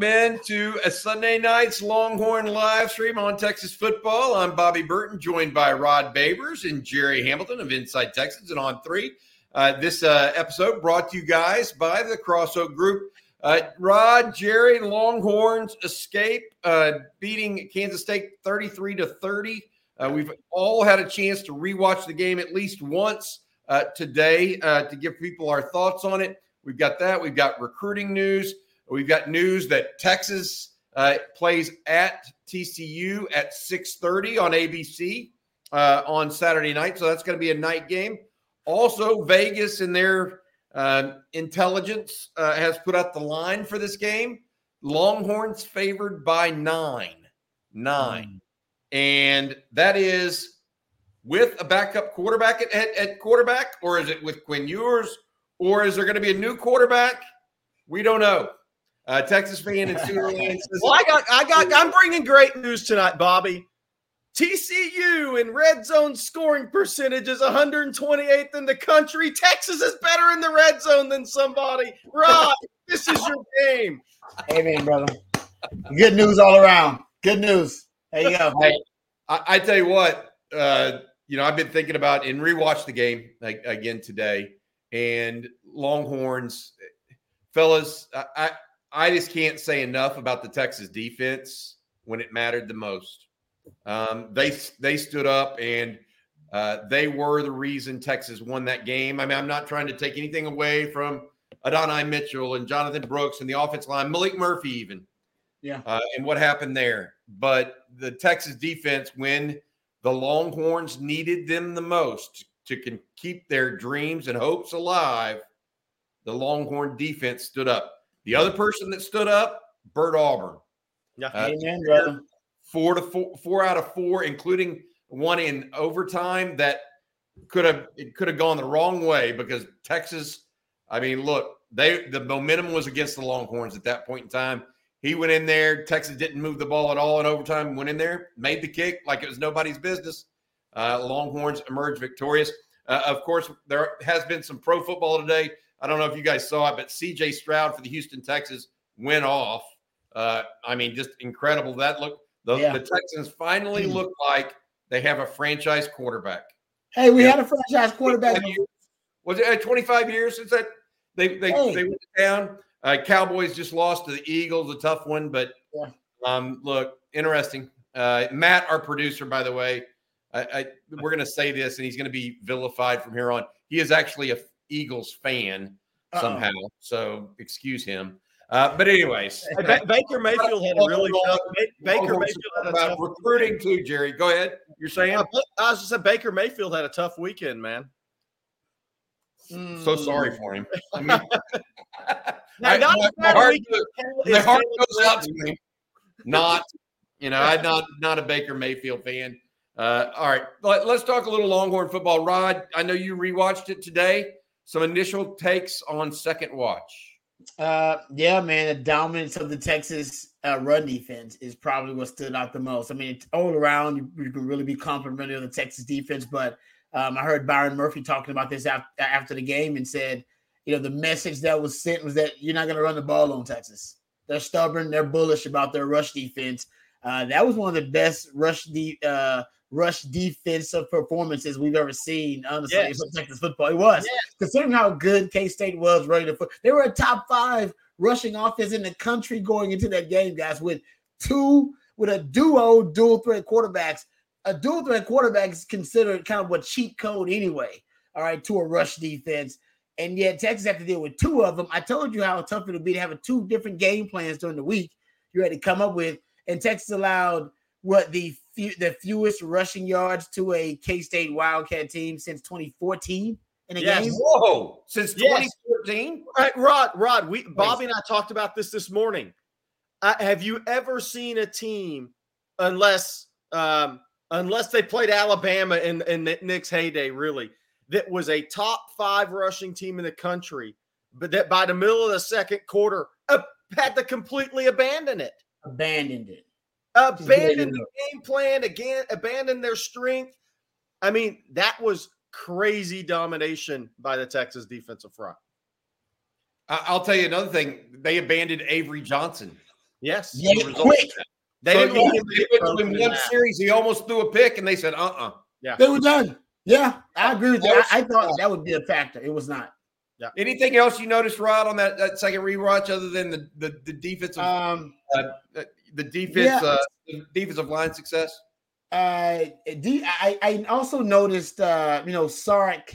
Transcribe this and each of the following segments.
Welcome in to a Sunday night's Longhorn live stream on Texas football. I'm Bobby Burton, joined by Rod Babers and Jerry Hamilton of Inside Texas and on three. Uh, this uh, episode brought to you guys by the Cross Oak Group. Uh, Rod, Jerry, Longhorns escape, uh, beating Kansas State 33 to 30. Uh, we've all had a chance to rewatch the game at least once uh, today to give people our thoughts on it. We've got that. We've got recruiting news. We've got news that Texas uh, plays at TCU at 6:30 on ABC uh, on Saturday night, so that's going to be a night game. Also, Vegas in their uh, intelligence uh, has put out the line for this game. Longhorns favored by nine, nine, mm. and that is with a backup quarterback at, at, at quarterback, or is it with Quinn Ewers? or is there going to be a new quarterback? We don't know. Uh, Texas fan and Sooner Well, I got, I got, I'm bringing great news tonight, Bobby. TCU in red zone scoring percentage is 128th in the country. Texas is better in the red zone than somebody. Rod, this is your game. Amen, brother. Good news all around. Good news. There you go. Hey, I, I tell you what, uh, you know, I've been thinking about and rewatched the game like, again today and Longhorns, fellas, I I just can't say enough about the Texas defense when it mattered the most. Um, they they stood up and uh, they were the reason Texas won that game. I mean, I'm not trying to take anything away from Adonai Mitchell and Jonathan Brooks and the offense line, Maalik Murphy even. Yeah. Uh, and what happened there. But the Texas defense, when the Longhorns needed them the most to can keep their dreams and hopes alive, the Longhorn defense stood up. The other person that stood up, Bert Auburn. Yeah, uh, amen, brother. Four to four, four out of four, including one in overtime that could have it could have gone the wrong way because Texas. I mean, look, they the momentum was against the Longhorns at that point in time. He went in there. Texas didn't move the ball at all in overtime. Went in there, made the kick like it was nobody's business. Uh, Longhorns emerged victorious. Uh, of course, there has been some pro football today. I don't know if you guys saw it, but CJ Stroud for the Houston Texans went off. Uh, I mean, just incredible. That look, the, yeah. the Texans finally mm. look like they have a franchise quarterback. Hey, we yeah. had a franchise quarterback. Was it uh, 25 years since that they they, hey. they went down? Uh, Cowboys just lost to the Eagles, a tough one, but yeah. um, look, interesting. Uh, Matt, our producer, by the way, I, I we're going to say this, and he's going to be vilified from here on. He is actually a Eagles fan Uh-oh. somehow, so excuse him. Uh, but anyways, Baker Mayfield had a really tough. Baker Mayfield had a tough recruiting too. Jerry, go ahead. You're saying I was just saying Baker Mayfield had a tough weekend, man. So sorry for him. I mean, now, I, not my, my heart, my heart goes out to me. Not, you know, I'm not not a Baker Mayfield fan. Uh, all right, Let, us talk a little Longhorn football. Rod, I know you rewatched it today. Some initial takes on second watch. Uh, yeah, man, the dominance of the Texas uh, run defense is probably what stood out the most. I mean, it's all around, you, you can really be complimentary of the Texas defense, but um, I heard Byron Murphy talking about this after, after the game and said, you know, the message that was sent was that you're not going to run the ball on Texas. They're stubborn. They're bullish about their rush defense. Uh, that was one of the best rush de- uh, rush defensive performances we've ever seen, honestly, yes. Texas football. It was yes. considering how good K State was running the foot. They were a top five rushing offense in the country going into that game, guys, with two with a duo dual threat quarterbacks. A dual threat quarterback is considered kind of a cheat code anyway. All right, to a rush defense. And yet Texas have to deal with two of them. I told you how tough it would be to have a two different game plans during the week. You had to come up with, and Texas allowed what the few, the fewest rushing yards to a K State Wildcat team since 2014 in a yes. game. Whoa! Since 2014. Right, Rod. Rod. We Bobby and I talked about this this morning. Uh, have you ever seen a team, unless um, unless they played Alabama in, in Nick's heyday, really, that was a top five rushing team in the country, but that by the middle of the second quarter uh, had to completely abandon it. Abandoned it abandon the game plan again, abandon their strength. I mean, that was crazy domination by the Texas defensive front. I'll tell you another thing. They abandoned Avery Johnson. Yes. Yeah, quick. They so didn't want him to get in one series. He almost threw a pick, and they said, "Uh, uh-uh. uh Yeah, they were done. Yeah, I agree with that. I, I thought that would be a factor. It was not. Yeah. Anything else you noticed, Rod, on that, that second rewatch other than the the, the defensive um, uh, the defense yeah. uh, the defensive line success? Uh, I, I also noticed uh, you know Sark,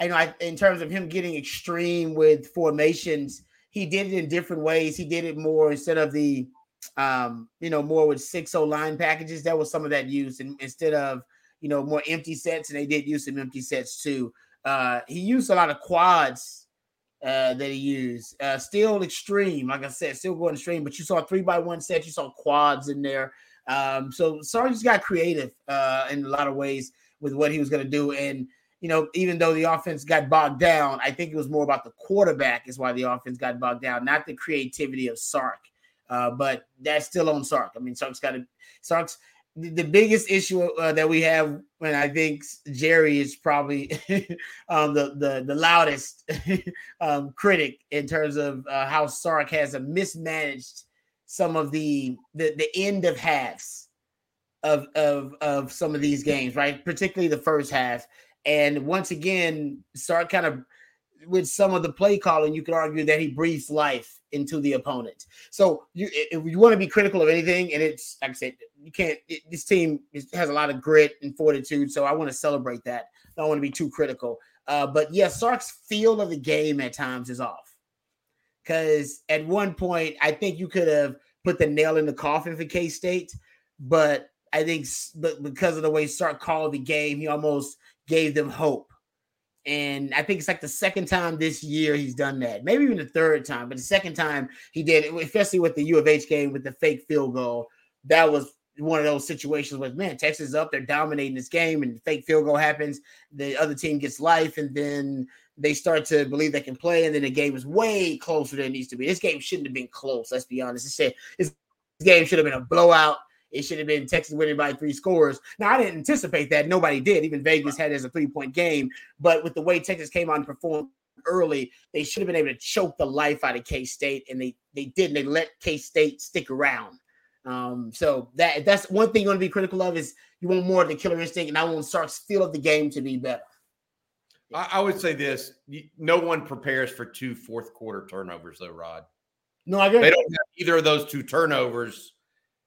I know I, in terms of him getting extreme with formations, he did it in different ways. He did it more instead of the um, you know, more with six O line packages. That was some of that use, and instead of you know more empty sets, and they did use some empty sets too. Uh, he used a lot of quads uh, that he used. Uh, still extreme, like I said, still going extreme. But you saw three by one set, you saw quads in there. Um, so Sargent's got creative uh, in a lot of ways with what he was going to do, and you know, even though the offense got bogged down, I think it was more about the quarterback is why the offense got bogged down, not the creativity of Sark. Uh, but that's still on Sark. I mean, Sark's got to Sark's the biggest issue uh, that we have, and I think Jerry is probably um, the the the loudest um, critic in terms of uh, how Sark has mismanaged some of the the, the end of halves of of of some of these games, right? Particularly the first half. And once again, Sark kind of with some of the play calling, you could argue that he breathes life into the opponent. So you, if you want to be critical of anything, and it's like I said, you can't. It, this team has a lot of grit and fortitude, so I want to celebrate that. I don't want to be too critical. Uh, but yeah, Sark's feel of the game at times is off. Because at one point, I think you could have put the nail in the coffin for K State, but I think but because of the way Sark called the game, he almost gave them hope. And I think it's like the second time this year he's done that. Maybe even the third time, but the second time he did it, especially with the U of H game with the fake field goal. That was one of those situations where man, Texas is up, they're dominating this game, and the fake field goal happens. The other team gets life, and then they start to believe they can play, and then the game is way closer than it needs to be. This game shouldn't have been close. Let's be honest. this game should have been a blowout. It should have been Texas winning by three scores. Now, I didn't anticipate that. Nobody did. Even Vegas had it as a three point game. But with the way Texas came on and performed early, they should have been able to choke the life out of K State, and they they didn't. They let K State stick around. Um, so that that's one thing you want to be critical of is you want more of the killer instinct, and I want Sark's feel of the game to be better. I, I would say this: no one prepares for two fourth quarter turnovers, though, Rod. No, I agree. They don't have either of those two turnovers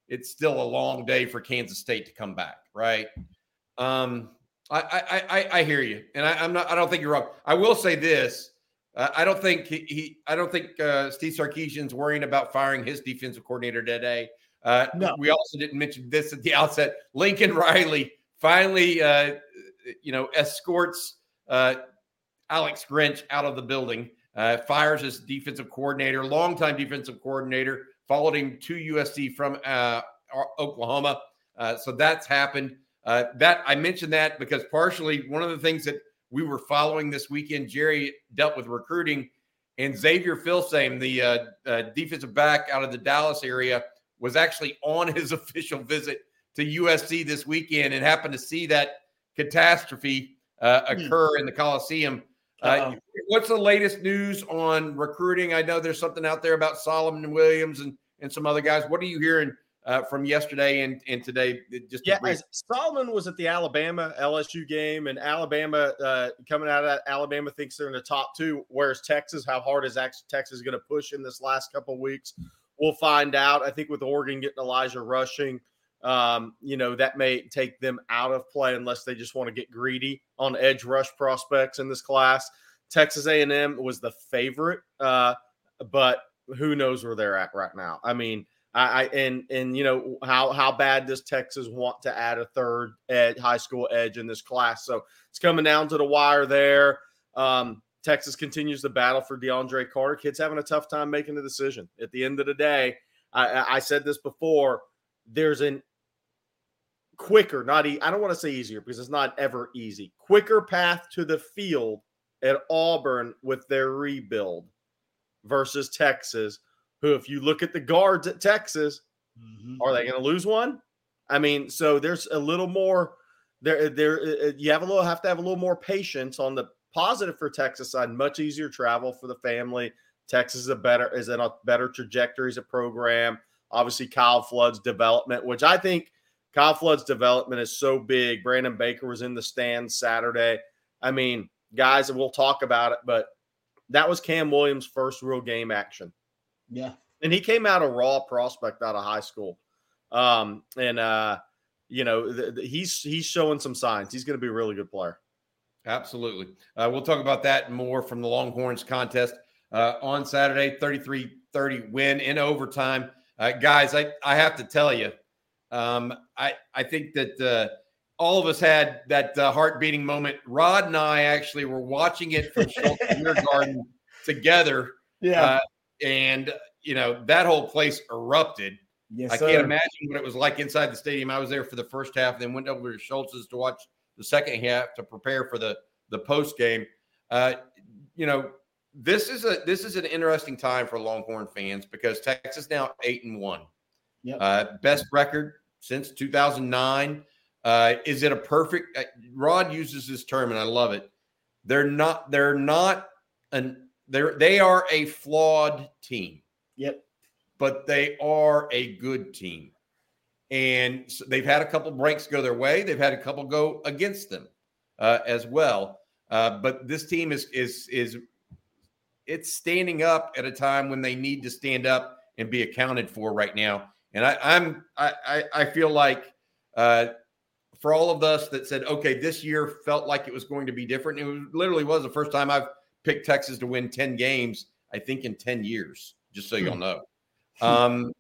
it's still a long day for Kansas State to come back, right? Um, I, I, I, I hear you, and I, am not. I don't think you're wrong. I will say this: uh, I don't think he, he I don't think uh, Steve Sarkisian's worrying about firing his defensive coordinator today. Uh, no. We also didn't mention this at the outset. Lincoln Riley finally, uh, you know, escorts uh, Alex Grinch out of the building. Uh, fires his defensive coordinator, longtime defensive coordinator, followed him to USC from uh, Oklahoma. Uh, so that's happened. Uh, that I mentioned that because partially one of the things that we were following this weekend, Jerry dealt with recruiting, and Xavier Filsaime, the uh, uh, defensive back out of the Dallas area, was actually on his official visit to USC this weekend and happened to see that catastrophe uh, hmm. occur in the Coliseum. Uh, what's the latest news on recruiting? I know there's something out there about Solomon Williams and and some other guys. What are you hearing uh, from yesterday and, and today? Just yeah, Solomon was at the Alabama LSU game, and Alabama uh, coming out of that, Alabama thinks they're in the top two. Whereas Texas, how hard is Texas going to push in this last couple of weeks? We'll find out. I think with Oregon getting Elijah Rushing, um, you know that may take them out of play unless they just want to get greedy on edge rush prospects in this class. Texas A&M was the favorite, uh, but who knows where they're at right now? I mean, I, I, and and you know how how bad does Texas want to add a third ed, high school edge in this class? So it's coming down to the wire there. Um, Texas continues the battle for DeAndre Carter. Kids having a tough time making a decision. At the end of the day, I, I said this before. There's an quicker, not e- I don't want to say easier because it's not ever easy. Quicker path to the field at Auburn with their rebuild versus Texas, who, if you look at the guards at Texas, mm-hmm. are they going to lose one? I mean, so there's a little more there. There, uh, uh, you have a little have to have a little more patience on the positive for Texas side. Much easier travel for the family. Texas is a better is in a better trajectory as a program. obviously Kyle Flood's development, which I think Kyle Flood's development is so big. Brandon Baker was in the stands Saturday. I mean, guys, we'll talk about it, but that was Cam Williams' first real game action. Yeah. And he came out a raw prospect out of high school. Um, and uh, you know, th- th- he's he's showing some signs. He's going to be a really good player. Absolutely. Uh, we'll talk about that more from the Longhorns contest uh, on Saturday, 33 30 win in overtime. Uh, guys, I, I have to tell you, um, I, I think that uh, all of us had that uh, heart beating moment. Rod and I actually were watching it from Scholz Garden together. Yeah. Uh, and, you know, that whole place erupted. yes, I sir. can't imagine what it was like inside the stadium. I was there for the first half, and then went over to Scholz's to watch the second half to prepare for the the post game. Uh, you know, this is a this is an interesting time for Longhorn fans because Texas now eight and one, Yep. uh, best record since 2009. Uh, is it a perfect? Uh, Rod uses this term, and I love it. They're not. They're not an. They're they are a flawed team Yep. but they are a good team. And so they've had a couple breaks go their way. They've had a couple go against them uh, as well. Uh, but this team is is is it's standing up at a time when they need to stand up and be accounted for right now. And I, I'm I I, feel like uh, for all of us that said, okay, this year felt like it was going to be different. It was, literally was the first time I've picked Texas to win 10 games, I think in 10 years, just so you'll know. Um,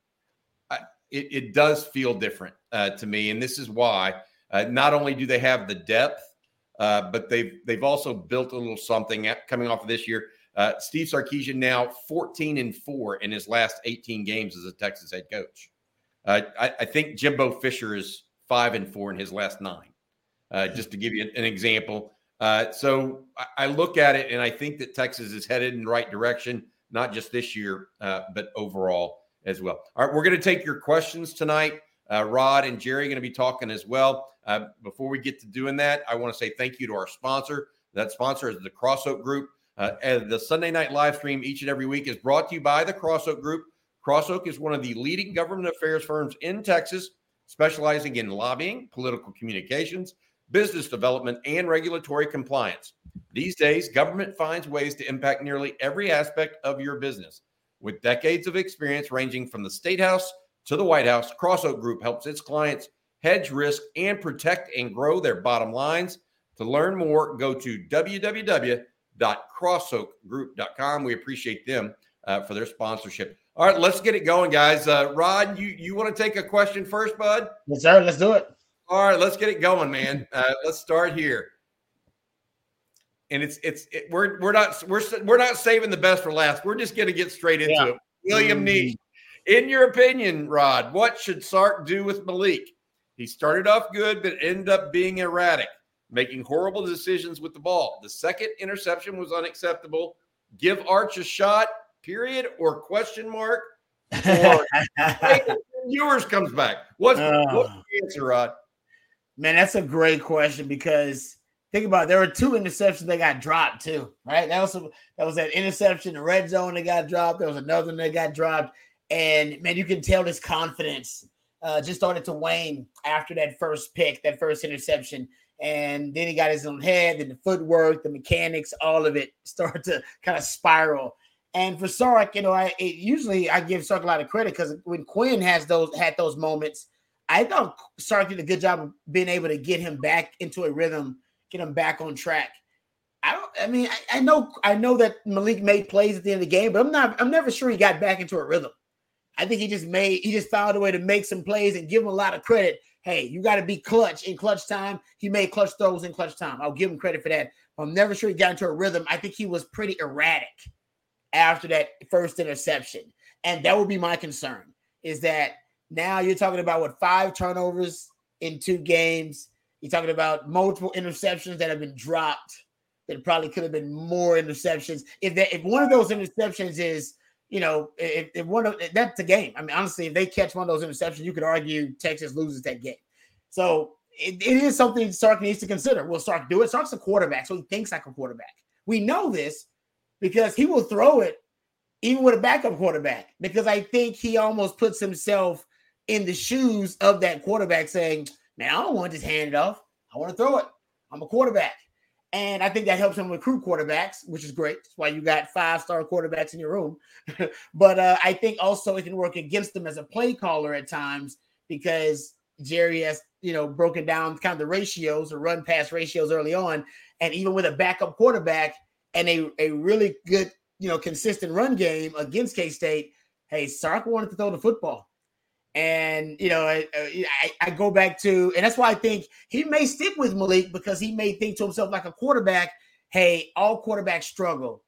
I, it, it does feel different uh, to me. And this is why uh, not only do they have the depth, uh, but they've they've also built a little something at- coming off of this year. Uh, Steve Sarkisian now 14 and four in his last 18 games as a Texas head coach. Uh, I, I think Jimbo Fisher is five and four in his last nine. Uh, just to give you an example. Uh, so I, I look at it and I think that Texas is headed in the right direction, not just this year, uh, but overall as well. All right, we're going to take your questions tonight. Uh, Rod and Jerry are going to be talking as well. Uh, before we get to doing that, I want to say thank you to our sponsor. That sponsor is the Cross Oak Group. Uh, the Sunday night live stream each and every week is brought to you by the Cross Oak Group. Cross Oak is one of the leading government affairs firms in Texas, specializing in lobbying, political communications, business development, and regulatory compliance. These days, government finds ways to impact nearly every aspect of your business. With decades of experience ranging from the State House to the White House, Cross Oak Group helps its clients hedge risk and protect and grow their bottom lines. To learn more, go to www.crossoakgroup.com. We appreciate them uh, for their sponsorship. All right, let's get it going, guys. Uh, Rod, you you want to take a question first, bud? Yes, sir. Let's do it. All right, let's get it going, man. Uh, let's start here. And it's it's it, we're we're not we're we're not saving the best for last. We're just going to get straight into Yeah. it. William. Neese, in your opinion, Rod, what should Sark do with Maalik? He started off good, but ended up being erratic, making horrible decisions with the ball. The second interception was unacceptable. Give Arch a shot, period, or question mark. Or yours comes back. What's, what's Oh. the answer, Rod? Man, that's a great question because think about it, there were two interceptions that got dropped too, right? That was some, that was that interception, the red zone that got dropped. There was another one that got dropped, and man, you can tell this confidence uh, just started to wane after that first pick, that first interception, and then he got his own head, then the footwork, the mechanics, all of it started to kind of spiral. And for Sark, you know, I it, usually I give Sark a lot of credit because when Quinn has those had those moments. I thought Sark did a good job of being able to get him back into a rhythm, get him back on track. I don't. I mean, I, I know, I know that Maalik made plays at the end of the game, but I'm not. I'm never sure he got back into a rhythm. I think he just made. He just found a way to make some plays and give him a lot of credit. Hey, you got to be clutch in clutch time. He made clutch throws in clutch time. I'll give him credit for that. I'm never sure he got into a rhythm. I think he was pretty erratic after that first interception, and that would be my concern. Is that now you're talking about what five turnovers in two games. You're talking about multiple interceptions that have been dropped. That probably could have been more interceptions. If that if one of those interceptions is, you know, if, if one of that's the game. I mean, honestly, if they catch one of those interceptions, you could argue Texas loses that game. So it, it is something Sark needs to consider. Will Sark do it? Sark's a quarterback, so he thinks like a quarterback. We know this because he will throw it even with a backup quarterback, because I think he almost puts himself in the shoes of that quarterback saying, Man, I don't want to just hand it off. I want to throw it. I'm a quarterback. And I think that helps him recruit quarterbacks, which is great. That's why you got five star quarterbacks in your room. but uh, I think also it can work against him as a play caller at times because Jerry has, you know, broken down kind of the ratios or run pass ratios early on. And even with a backup quarterback and a, a really good, you know, consistent run game against K State, hey, Sark wanted to throw the football. And you know, I, uh, I, I, go back to, and that's why I think he may stick with Maalik because he may think to himself like a quarterback. Hey, all quarterbacks struggle.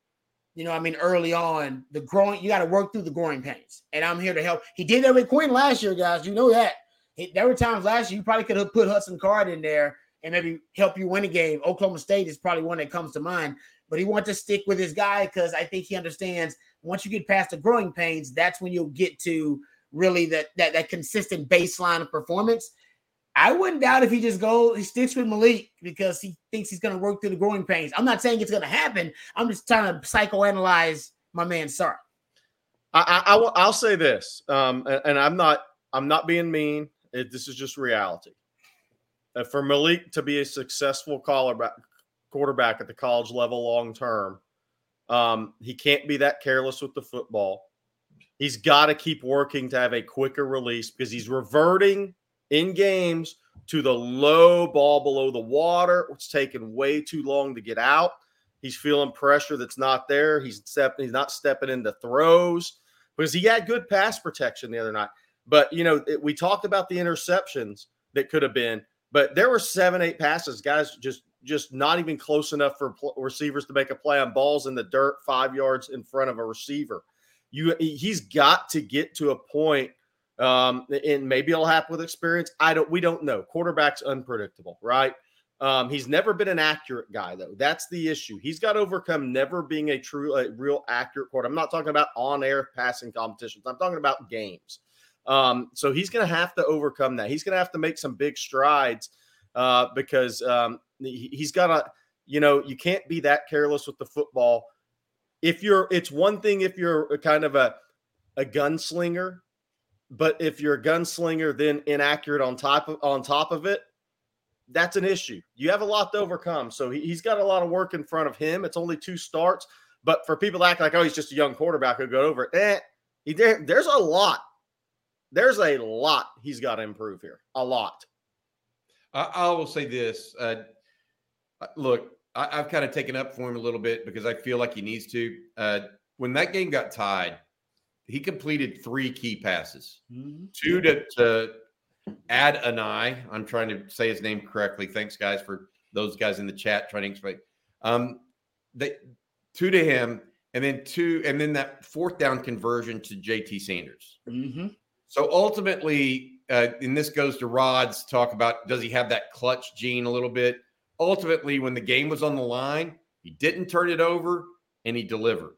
You know, I mean, early on, the growing, you got to work through the growing pains, and I'm here to help. He did that with Quinn last year, guys. You know that. He, there were times last year you probably could have put Hudson Card in there and maybe help you win a game. Oklahoma State is probably one that comes to mind, but he wants to stick with his guy because I think he understands once you get past the growing pains, that's when you'll get to really that that that consistent baseline of performance. I wouldn't doubt if he just goes, he sticks with Maalik because he thinks he's going to work through the growing pains. I'm not saying it's going to happen. I'm just trying to psychoanalyze my man Sark. I, I, I will say this, um, and, and, I'm not I'm not being mean. It, this is just reality. Uh, for Maalik to be a successful quarterback at the college level long term, um, he can't be that careless with the football. He's got to keep working to have a quicker release because he's reverting in games to the low ball below the water. It's taken way too long to get out. He's feeling pressure that's not there. He's stepping. He's not stepping into throws because he had good pass protection the other night. But you know, it, we talked about the interceptions that could have been, but there were seven, eight passes, guys, just just not even close enough for pl- receivers to make a play on balls in the dirt, five yards in front of a receiver you he's got to get to a point um, and maybe it'll happen with experience. I don't. We don't know. Quarterback's unpredictable, right? Um, he's never been an accurate guy, though. That's the issue. He's got to overcome never being a true, a real accurate quarter. I'm not talking about on-air passing competitions. I'm talking about games. Um, so he's going to have to overcome that. He's going to have to make some big strides uh, because um, he, he's got to. You know, you can't be that careless with the football if you're it's one thing if you're kind of a a gunslinger, but if you're a gunslinger then inaccurate on top of on top of it, that's an issue. You have a lot to overcome. So he, has got a lot of work in front of him. It's only two starts, but for people to act like oh he's just a young quarterback who go over it, eh, he, there, there's a lot. There's a lot he's got to improve here. A lot. I, I will say this. Uh, look, I, have kind of taken up for him a little bit because I feel like he needs to. Uh, when that game got tied, he completed three key passes, mm-hmm. two to, to Adonai. I'm trying to say his name correctly. Thanks, guys, for those guys in the chat trying to explain. Um, they, two to him, and then two, and then that fourth down conversion to JT Sanders. Mm-hmm. So ultimately, uh, and this goes to Rod's talk about does he have that clutch gene a little bit? ultimately, when the game was on the line, he didn't turn it over and he delivered.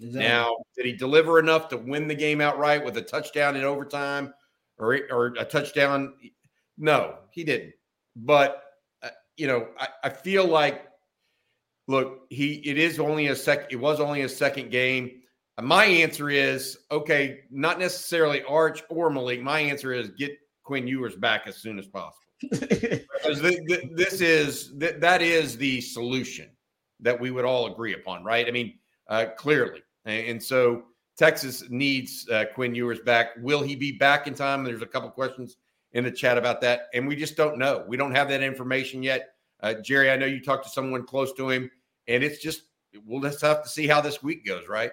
Exactly. Now, did he deliver enough to win the game outright with a touchdown in overtime or, or a touchdown? No, he didn't. But, uh, you know, I, I feel like, look, he it is only a sec, it was only a second game. My answer is okay, not necessarily Arch or Maalik. My answer is get Quinn Ewers back as soon as possible because this is that is the solution that we would all agree upon, right? I mean, uh, clearly, and so Texas needs uh, Quinn Ewers back. Will he be back in time? There's a couple questions in the chat about that, and we just don't know. We don't have that information yet. Uh, Jerry, I know you talked to someone close to him, and it's just we'll just have to see how this week goes, right?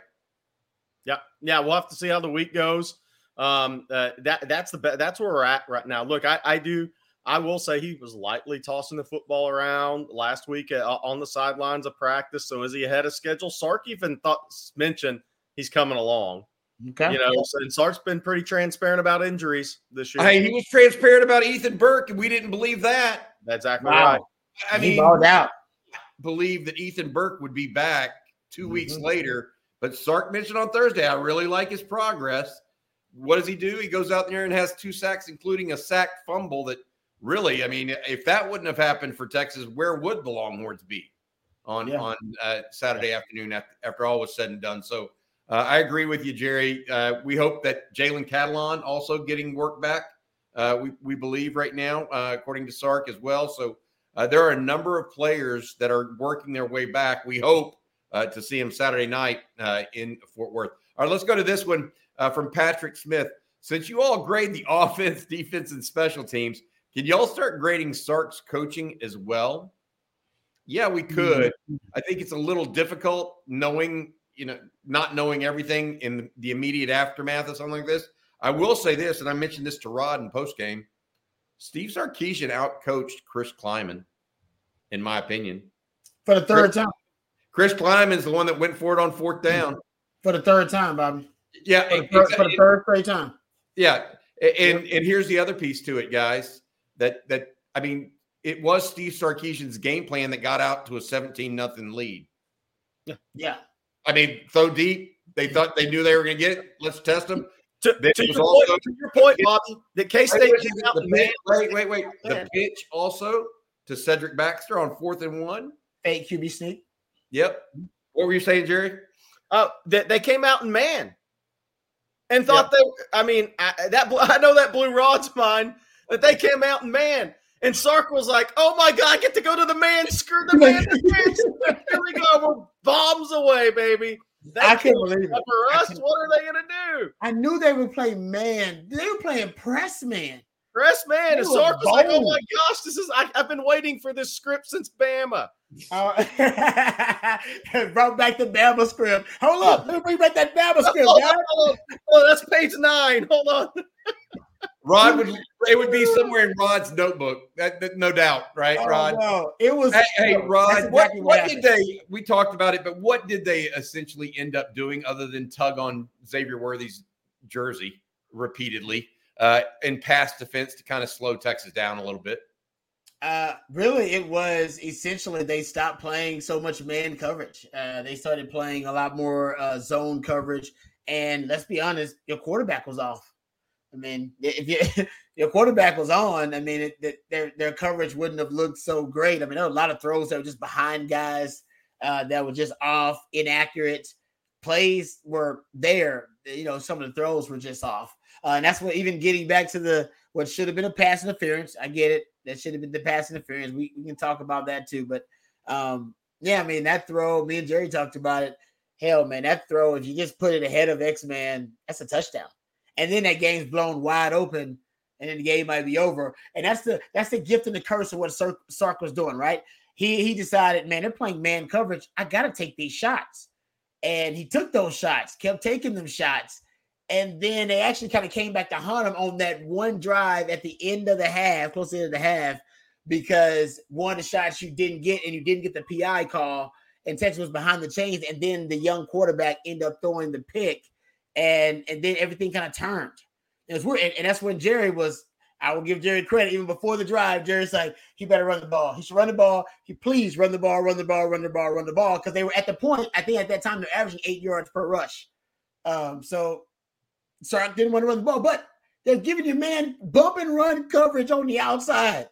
Yeah, yeah, we'll have to see how the week goes. Um, uh, that that's the that's where we're at right now. Look, I, I do I will say he was lightly tossing the football around last week uh, on the sidelines of practice. So is he ahead of schedule? Sark even thought mentioned he's coming along. Okay. You know, and Sark's been pretty transparent about injuries this year. Hey, he was transparent about Ethan Burke, and we didn't believe that. That's exactly wow. right. I he mean, out. believe that Ethan Burke would be back 2 mm-hmm. weeks later. But Sark mentioned on Thursday, I really like his progress. What does he do? He goes out there and has two sacks, including a sack fumble that really, I mean, if that wouldn't have happened for Texas, where would the Longhorns be on yeah. on uh, Saturday afternoon after, after all was said and done? So Uh, I agree with you, Jerry. Uh, we hope that Jalen Catalon also getting work back. Uh, we we believe right now, uh, according to Sark as well. So uh, there are a number of players that are working their way back. We hope uh, to see him Saturday night in Fort Worth. All right, let's go to this one from Patrick Smith. Since you all grade the offense, defense, and special teams, can y'all start grading Sark's coaching as well? Yeah, we could. Mm-hmm. I think it's a little difficult knowing, you know, not knowing everything in the immediate aftermath of something like this. I will say this, and I mentioned this to Rod in post game. Steve Sarkisian outcoached Chris Klieman, in my opinion. For the third Chris, time. Chris Klieman is the one that went for it on fourth mm-hmm. down. For the third time, Bobby. Yeah. For the, third, for the third straight time. Yeah. And and here's the other piece to it, guys. That that I mean, it was Steve Sarkisian's game plan that got out to a 17 nothing lead. Yeah. I mean, throw deep. They thought they knew they were going to get it. Let's test them. To, to, your, point, to your point, Bobby, the K State came wait, wait, wait, wait. The pitch also to Cedric Baxter on fourth and one. Fake QB sneak. Yep. What were you saying, Jerry? Oh, they, they came out in man and thought yep. they. I mean, I, that I know that blew Rod's mind that they came out in man. And Sark was like, "Oh my god, I get to go to the man. Screw the man. Here we go. We're bombs away, baby." They I can't believe it. For us, what are they going to do? I knew they were playing man. They were playing press man. Press man. And Sark was like, "Oh my gosh, this is. I, have been waiting for this script since Bama." Uh, brought back the Bama script. Hold up, let me bring back that Bama script. Oh, oh, that's page nine. Hold on. Rod would it would be somewhere in Rod's notebook. That, that no doubt, right, oh, Rod? No, it was. Hey, hey Rod, exactly what, what, what did they? We talked about it, but what did they essentially end up doing other than tug on Xavier Worthy's jersey repeatedly uh, in pass defense to kind of slow Texas down a little bit? Uh, really, it was essentially they stopped playing so much man coverage. Uh, they started playing a lot more uh, zone coverage, and let's be honest, your quarterback was off. I mean, if you, your quarterback was on, I mean, it, it, their their coverage wouldn't have looked so great. I mean, there were a lot of throws that were just behind guys uh, that were just off, inaccurate. Plays were there. You know, some of the throws were just off, uh, and that's what even getting back to the what should have been a pass interference. I get it. That should have been the pass interference. We, we can talk about that too. But um, yeah, I mean, that throw, me and Jerry talked about it. Hell, man, that throw, if you just put it ahead of X Man, that's a touchdown and then that game's blown wide open, and then the game might be over. And that's the that's the gift and the curse of what Sark, Sark was doing, right? He he decided, man, they're playing man coverage. I got to take these shots, and he took those shots, kept taking them shots, and then they actually kind of came back to haunt him on that one drive at the end of the half, close to the end of the half, because one of the shots you didn't get, and you didn't get the PI call, and Texas was behind the chains, and then the young quarterback ended up throwing the pick and and then everything kind of turned. It was weird, and, and, that's when Jerry was. I will give Jerry credit even before the drive. Jerry's like, he better run the ball. He should run the ball. He please run the ball, run the ball, run the ball, run the ball. Because they were at the point. I think at that time they're averaging eight yards per rush. Um, so Sark didn't want to run the ball, but they're giving you man bump and run coverage on the outside.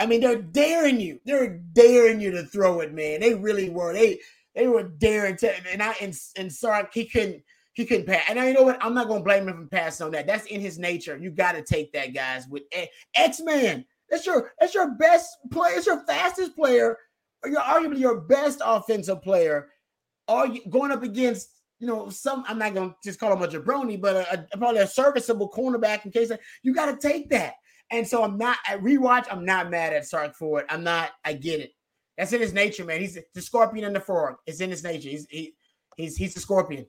I mean, they're daring you. They're daring you to throw it, man. They really were. They they were daring to. And I and, and Sark he couldn't he couldn't pass. And you know what? I'm not gonna blame him for passing on that. That's in his nature. You got to take that, guys. With eh, X Man, that's your that's your best player. It's your fastest player. You're arguably your best offensive player. Are you going up against you know some? I'm not gonna just call him a jabroni, but a, a, probably a serviceable cornerback in case of, you got to take that. And so I'm not at rewatch. I'm not mad at Sark for it. I'm not. I get it. That's in his nature, man. He's the scorpion and the frog. It's in his nature. He's he, he's he's the scorpion.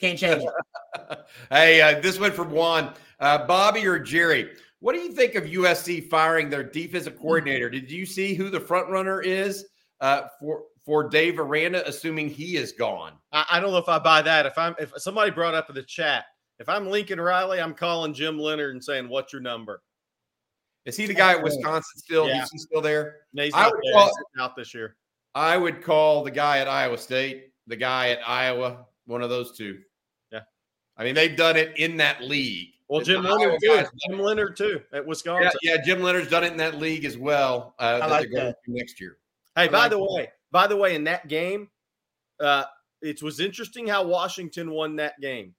Can't change it. hey, uh, this went from Juan. Uh, Bobby or Jerry, what do you think of USC firing their defensive coordinator? Did you see who the front runner is uh, for for Dave Aranda, assuming he is gone? I, I, don't know if I buy that. If I'm if somebody brought up in the chat, if I'm Lincoln Riley, I'm calling Jim Leonhard and saying, "What's your number?" Is he the guy at Wisconsin still? Yeah. Is he still there? No, he's I would there. Call, out this year. I would call the guy at Iowa State, the guy at Iowa, one of those two. Yeah. I mean, they've done it in that league. Well, Jim Leonhard too. Jim Leonhard too at Wisconsin. Yeah, yeah, Jim Leonhard's done it in that league as well. Uh, that like that. next year. Hey, I by like the way, by the way, in that game, uh, it was interesting how Washington won that game.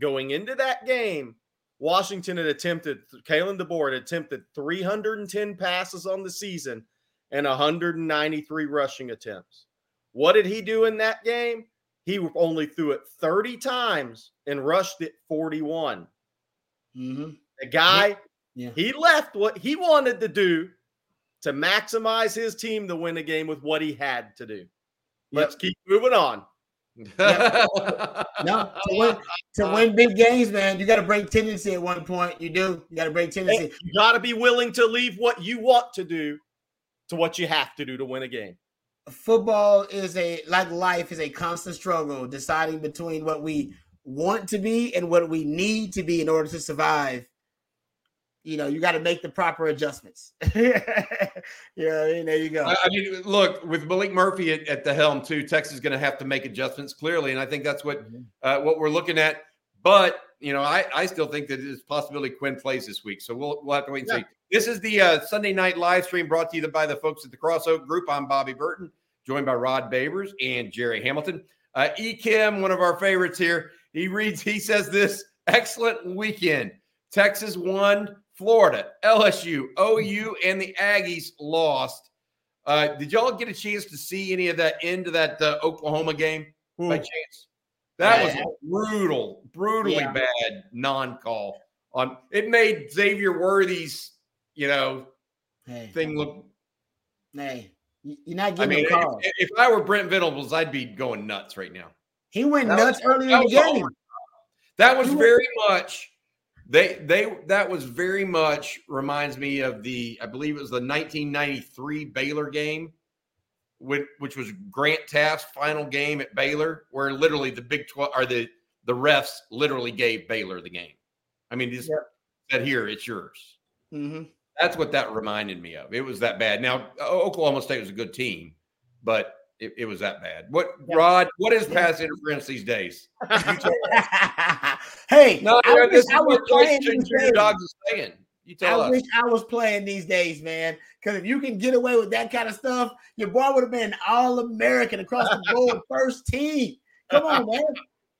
Going into that game, Washington had attempted, Kalen DeBoer had attempted 310 passes on the season and 193 rushing attempts. What did he do in that game? He only threw it 30 times and rushed it 41. Mm-hmm. The guy, yeah. he left what he wanted to do to maximize his team to win a game with what he had to do. Let's yep. keep moving on. Yep. no, to win, to uh, win big games, man, you got to break tendency at one point. You do. You got to break tendency. You got to be willing to leave what you want to do to what you have to do to win a game. Football is a like life is a constant struggle deciding between what we want to be and what we need to be in order to survive you know, you got to make the proper adjustments. yeah, there you go. I mean, look, with Maalik Murphy at, at the helm too, Texas is going to have to make adjustments clearly, and I think that's what mm-hmm. uh, what we're looking at. But you know, I, I still think that it's possibility Quinn plays this week, so we'll we'll have to wait and yeah. see. This is the uh, Sunday night live stream brought to you by the folks at the Cross Oak Group. I'm Bobby Burton, joined by Rod Babers and Jerry Hamilton. Uh, E. Kim, one of our favorites here, he reads. He says this excellent weekend. Texas won Florida, LSU, OU, and the Aggies lost. Uh, did y'all get a chance to see any of that end of that uh, Oklahoma game by chance? That was brutal, brutally yeah. bad non-call on. It made Xavier Worthy's, you know, hey. thing look. Hey, you're not giving I mean, call. If, if, I were Brent Venables, I'd be going nuts right now. He went that nuts was, early in the game. That was very much they they that was very much reminds me of the I believe it was the 1993 Baylor game, which, which was Grant Teaff's final game at Baylor, where literally the Big 12 or the the refs literally gave Baylor the game. I mean, just yep. said here it's yours. Mm-hmm. That's what that reminded me of. It was that bad. Now Oklahoma State was a good team, but it, it, was that bad. What Rod? What is pass interference these days? hey, no, I wish I was playing these days. Dogs are saying. You tell I us. wish I was playing these days, man. Because if you can get away with that kind of stuff, your boy would have been all American across the board, first team. Come on, man.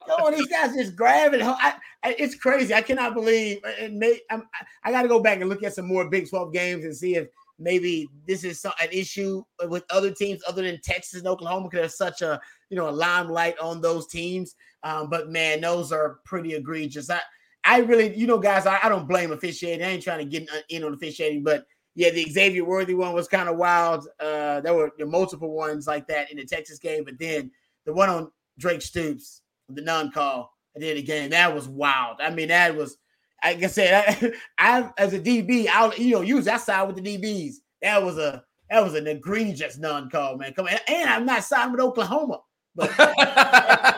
Come on, these guys just grabbing. I, I, it's crazy. I cannot believe. And may, I'm, I got to go back and look at some more Big 12 games and see if maybe this is some, an issue with other teams other than Texas and Oklahoma because there's such a you know a limelight on those teams. Um, but man, those are pretty egregious. I I really you know guys I, I don't blame officiating. I ain't trying to get in on officiating, but yeah, the Xavier Worthy one was kind of wild. Uh, there were multiple ones like that in the Texas game, but then the one on Drake Stoops, the non-call at the end of the game, that was wild. I mean, that was like I said, I, I as a DB, I'll you know use that side with the DBs. That was a that was an egregious non-call, man. Come on, and I'm not siding with Oklahoma, but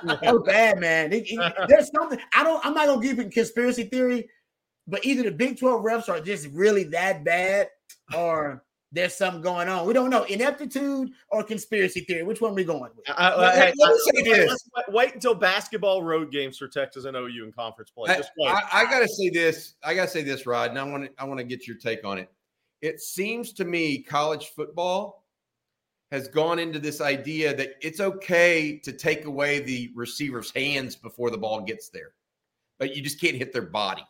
that was bad, man. It, it, there's something I don't. I'm not gonna give it conspiracy theory, but either the Big 12 refs are just really that bad, or there's something going on. We don't know ineptitude or conspiracy theory. Which one are we going with? I, I, hey, let, me say this: wait until basketball road games for Texas and OU in conference play. Just wait. I, gotta say this. I gotta say this, Rod, and I want to. I want to get your take on it. It seems to me college football has gone into this idea that it's okay to take away the receiver's hands before the ball gets there, but you just can't hit their body.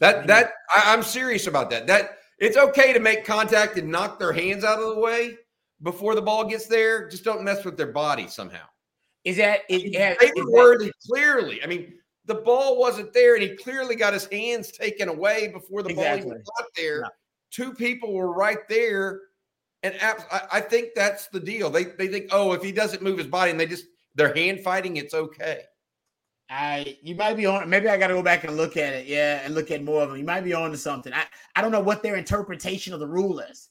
That that I, I'm serious about that. That it's okay to make contact and knock their hands out of the way before the ball gets there. Just don't mess with their body somehow. Is that is, yeah, they were worthy clearly? I mean, the ball wasn't there, and he clearly got his hands taken away before the exactly. ball even got there. Two people were right there, and I, I think that's the deal. They they think, oh, if he doesn't move his body, and they just they're hand fighting, it's okay. I you might be on. Maybe I got to go back and look at it. Yeah, and look at more of them. You might be on to something. I I don't know what their interpretation of the rule is.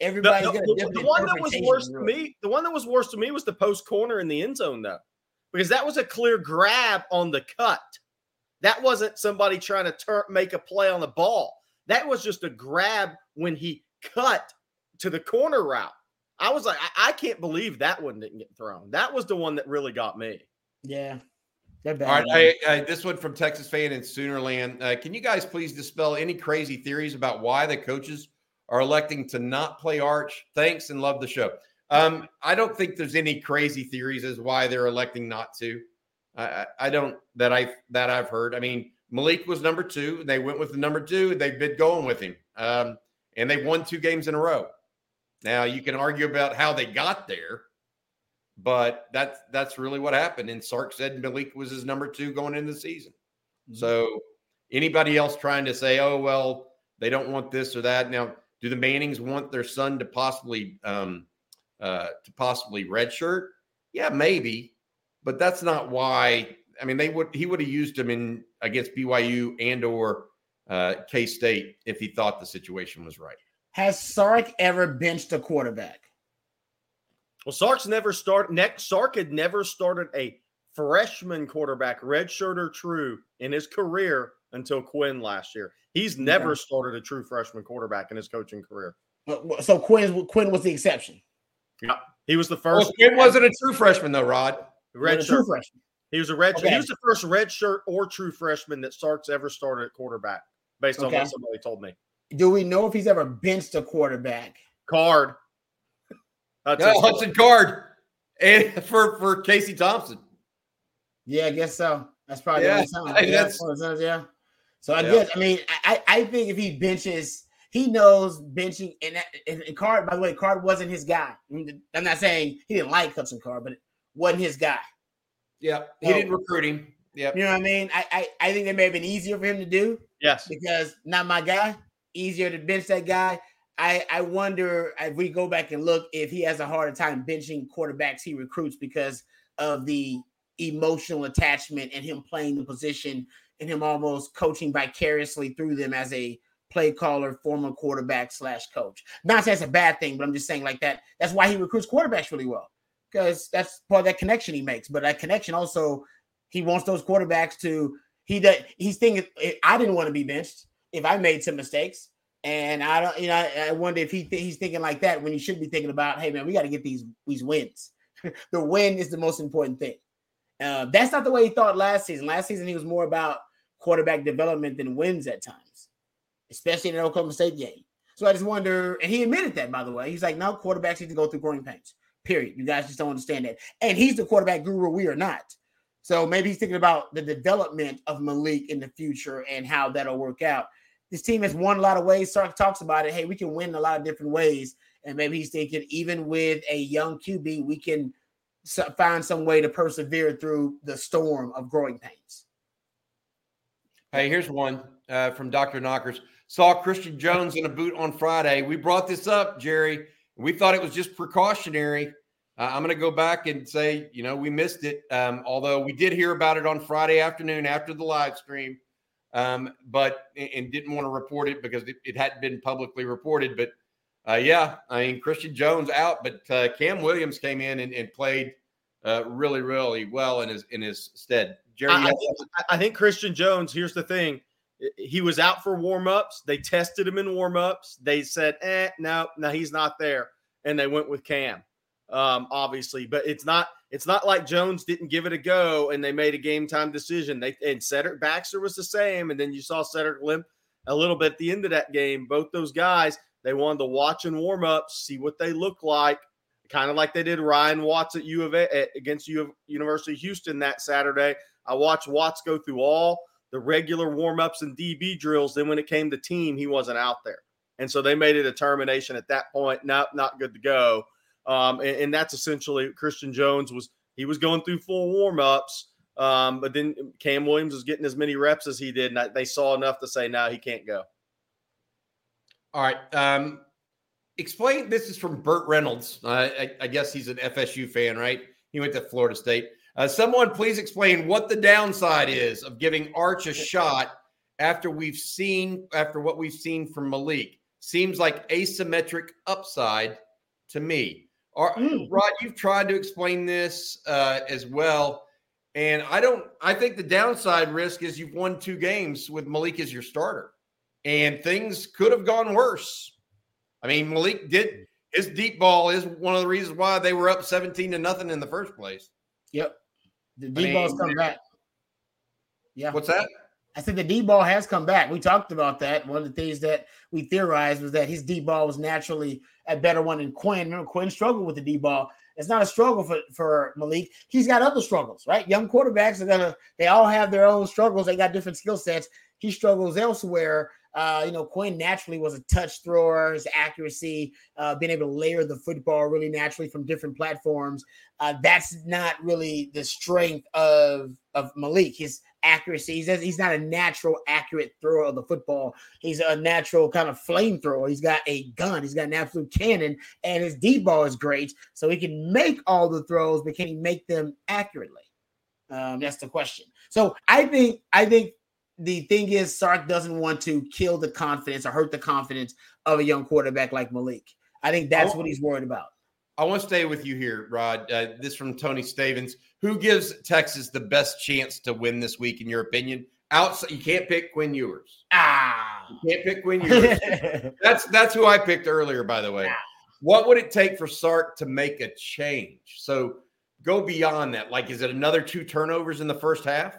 Everybody's the, the, the one that was worse to me. The one that was worse to me was the post corner in the end zone, though, because that was a clear grab on the cut. That wasn't somebody trying to turn make a play on the ball. That was just a grab when he cut to the corner route. I was like, I, I can't believe that one didn't get thrown. That was the one that really got me. Yeah, all right, I, I, this one from Texas fan in Soonerland. Uh, can you guys please dispel any crazy theories about why the coaches are electing to not play Arch? Thanks and love the show. Um, I don't think there's any crazy theories as why they're electing not to. I, I don't that I that I've heard. I mean, Maalik was number two. They went with the number two. They've been going with him, um, and they won two games in a row. Now you can argue about how they got there, but that's that's really what happened. And Sark said Maalik was his number two going into the season. Mm-hmm. So anybody else trying to say, oh well, they don't want this or that. Now, do the Mannings want their son to possibly um, uh, to possibly redshirt? Yeah, maybe, but that's not why. I mean, they would he would have used him in against BYU and or uh, K State if he thought the situation was right. Has Sark ever benched a quarterback? Well, Sark's never started. Next, Sark had never started a freshman quarterback, redshirt or true, in his career until Quinn last year. He's never okay. started a true freshman quarterback in his coaching career. So Quinn Quinn was the exception. Yeah, he was the first. Well, Quinn wasn't a true freshman though, Rod. Red true freshman. He was a red. Okay. He was the first red shirt or true freshman that Sark's ever started at quarterback, based on okay. what somebody told me. Do we know if he's ever benched a quarterback? Card. That's no, Hudson Card, and for for Casey Thompson. Yeah, I guess so. That's probably yeah, the only time. Yeah, yeah. So I yeah. guess I mean I I think if he benches, he knows benching and, and, and Card. By the way, Card wasn't his guy. I'm not saying he didn't like Hudson Card, but it wasn't his guy. Yeah, he so, didn't recruit him. Yeah, you know what I mean. I, I I think it may have been easier for him to do. Yes, because not my guy. Easier to bench that guy. I I wonder if we go back and look if he has a harder time benching quarterbacks he recruits because of the emotional attachment and him playing the position and him almost coaching vicariously through them as a play caller, former quarterback slash coach. Not it's a bad thing, but I'm just saying like that. That's why he recruits quarterbacks really well because that's part of that connection he makes. But that connection also, he wants those quarterbacks to. He that he's thinking. I didn't want to be benched if I made some mistakes, and I don't. You know, I, wonder if he th- he's thinking like that when he should be thinking about, hey man, we got to get these these wins. the win is the most important thing. Uh, that's not the way he thought last season. Last season, he was more about quarterback development than wins at times, especially in the Oklahoma State game. So I just wonder, and he admitted that, by the way. He's like, no, quarterbacks need to go through growing pains, period. You guys just don't understand that. And he's the quarterback guru, we are not. So maybe he's thinking about the development of Maalik in the future and how that'll work out. This team has won a lot of ways. Sark talks about it. Hey, we can win a lot of different ways. And maybe he's thinking, even with a young QB, we can find some way to persevere through the storm of growing pains. Hey, here's one uh, from Dr. Knockers. Saw Christian Jones in a boot on Friday. We brought this up, Jerry. We thought it was just precautionary. Uh, I'm going to go back and say, you know, we missed it. Um, although we did hear about it on Friday afternoon after the live stream, um, but and didn't want to report it because it, it hadn't been publicly reported. But uh, yeah, I mean, Christian Jones out, but uh, Cam Williams came in and, and played uh, really, really well in his in his stead. Jerry, I, I, think, I, think, Christian Jones. Here's the thing: he was out for warmups. They tested him in warmups. They said, "Eh, no, no, he's not there," and they went with Cam. Um, obviously, but it's not it's not like Jones didn't give it a go and they made a game time decision. They and Cedric Baxter was the same, and then you saw Cedric limp a little bit at the end of that game. Both those guys they wanted to watch and warm up, see what they look like, kind of like they did Ryan Watts at U of A against U of University of Houston that Saturday. I watched Watts go through all the regular warm ups and DB drills. Then when it came to team, he wasn't out there, and so they made a determination at that point, not not good to go. Um, and, and, that's essentially Christian Jones was he was going through full warm ups. Um, but then Cam Williams was getting as many reps as he did, and they saw enough to say, "No, he can't go." All right. Um, explain. This is from Burt Reynolds. Uh, I, I, guess he's an FSU fan, right? He went to Florida State. Uh, someone please explain what the downside is of giving Arch a shot after we've seen after what we've seen from Maalik. Seems like asymmetric upside to me. Are, mm. Rod, you've tried to explain this uh, as well. And I don't, I think the downside risk is you've won two games with Maalik as your starter and things could have gone worse. I mean, Maalik did his deep ball is one of the reasons why they were up 17 to nothing in the first place. Yep. The deep I mean, ball's come back. Yeah. What's that? I said the D ball has come back. We talked about that. One of the things that we theorized was that his D ball was naturally a better one than Quinn. Remember, Quinn struggled with the D ball. It's not a struggle for, for Maalik. He's got other struggles, right? Young quarterbacks are gonna, they all have their own struggles. They got different skill sets. He struggles elsewhere. Uh, you know, Quinn naturally was a touch thrower, his accuracy, uh, being able to layer the football really naturally from different platforms. Uh, that's not really the strength of of Maalik. His accuracy, he's, he's not a natural accurate thrower of the football. He's a natural kind of flamethrower. He's got a gun. He's got an absolute cannon, and his deep ball is great. So he can make all the throws, but can he make them accurately? Um, that's the question. So I think I think the thing is, Sark doesn't want to kill the confidence or hurt the confidence of a young quarterback like Maalik. I think that's what he's worried about. I want to stay with you here, Rod. Uh, this from Tony Stavens. Who gives Texas the best chance to win this week, in your opinion? Outside, you can't pick Quinn Ewers. Ah, you can't pick Quinn Ewers. that's that's who I picked earlier, by the way. Ah. What would it take for Sark to make a change? So go beyond that. Like, is it another two turnovers in the first half?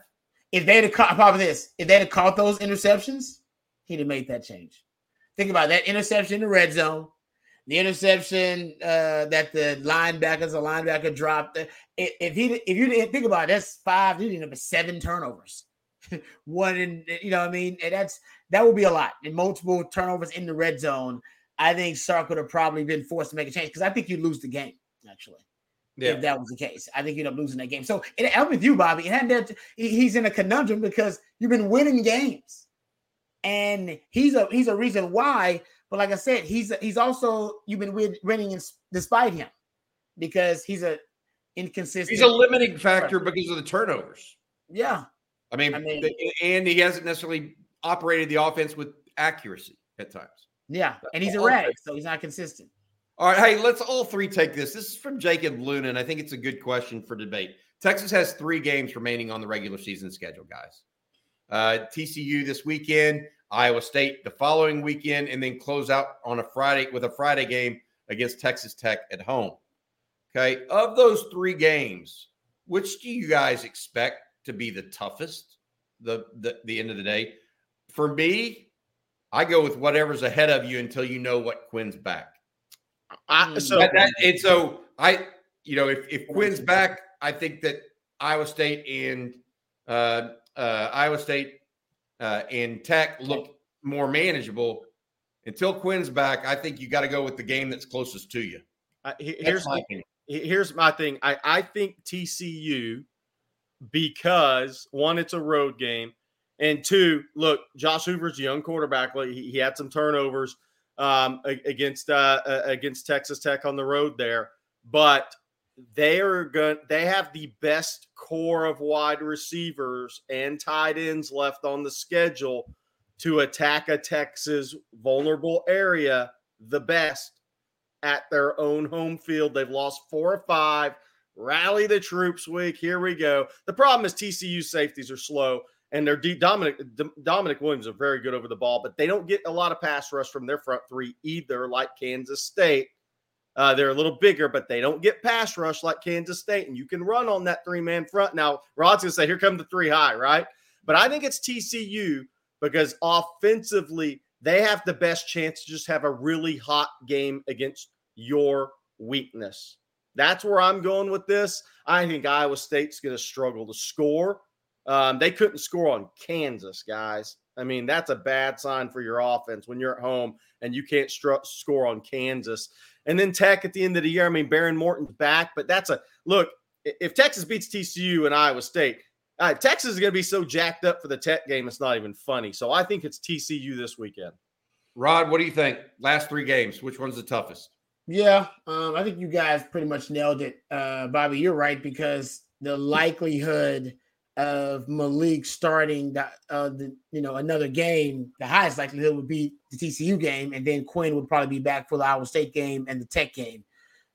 If they'd have caught, probably this, if they'd have caught those interceptions, he'd have made that change. Think about that interception in the red zone, the interception uh, that the linebackers, the linebacker dropped. If he, if you didn't think about it, that's five. You didn't have seven turnovers. One in, you know, what I mean, and that's that would be a lot. And multiple turnovers in the red zone. I think Sark would have probably been forced to make a change because I think you lose the game actually yeah. if that was the case. I think you'd end up losing that game. So it, I'm with you, Bobby. And that he's in a conundrum because you've been winning games, and he's a he's a reason why. But like I said, he's he's also you've been winning in, despite him because he's a inconsistent. He's a limiting factor because of the turnovers. Yeah, I mean, I mean and he hasn't necessarily operated the offense with accuracy at times. Yeah, and he's a erratic, so he's not consistent. All right, hey, let's all three take this. This is from Jacob Luna, and I think it's a good question for debate. Texas has three games remaining on the regular season schedule, guys. Uh, TCU this weekend, Iowa State the following weekend, and then close out on a Friday with a Friday game against Texas Tech at home. Okay, of those three games, which do you guys expect to be the toughest? The the, the end of the day, for me, I go with whatever's ahead of you until you know what Quinn's back. I, mm. so that, that, and so I, you know, if if Quinn's back, I think that Iowa State and uh, uh, Iowa State uh, and Tech look more manageable. Until Quinn's back, I think you got to go with the game that's closest to you. here's my here's my thing. I I think TCU because one, it's a road game, and two, look, Josh Hoover's a young quarterback. He, he had some turnovers um, against uh, against Texas Tech on the road there, but they are going. They have the best core of wide receivers and tight ends left on the schedule to attack a Texas vulnerable area the best at their own home field. They've lost four or five. Rally the troops week. Here we go. The problem is TCU safeties are slow and their D, Dominic Dominic Williams are very good over the ball, but they don't get a lot of pass rush from their front three either, like Kansas State. Uh, they're a little bigger, but they don't get pass rush like Kansas State, and you can run on that three man front. Now, Rod's gonna say, "Here come the three high," right? But I think it's TCU because offensively they have the best chance to just have a really hot game against your weakness. That's where I'm going with this. I think Iowa State's going to struggle to score. Um, they couldn't score on Kansas, guys. I mean, that's a bad sign for your offense when you're at home and you can't stru- score on Kansas. And then Tech at the end of the year, I mean, Behren Morton's back, but that's a look. If Texas beats TCU and Iowa State, uh, Texas is going to be so jacked up for the Tech game, it's not even funny. So I think it's TCU this weekend. Rod, what do you think? Last three games, which one's the toughest? Yeah, um, I think you guys pretty much nailed it. Uh, Bobby, you're right because the likelihood – of Maalik starting the, uh, the you know another game, the highest likelihood would be the TCU game, and then Quinn would probably be back for the Iowa State game and the Tech game.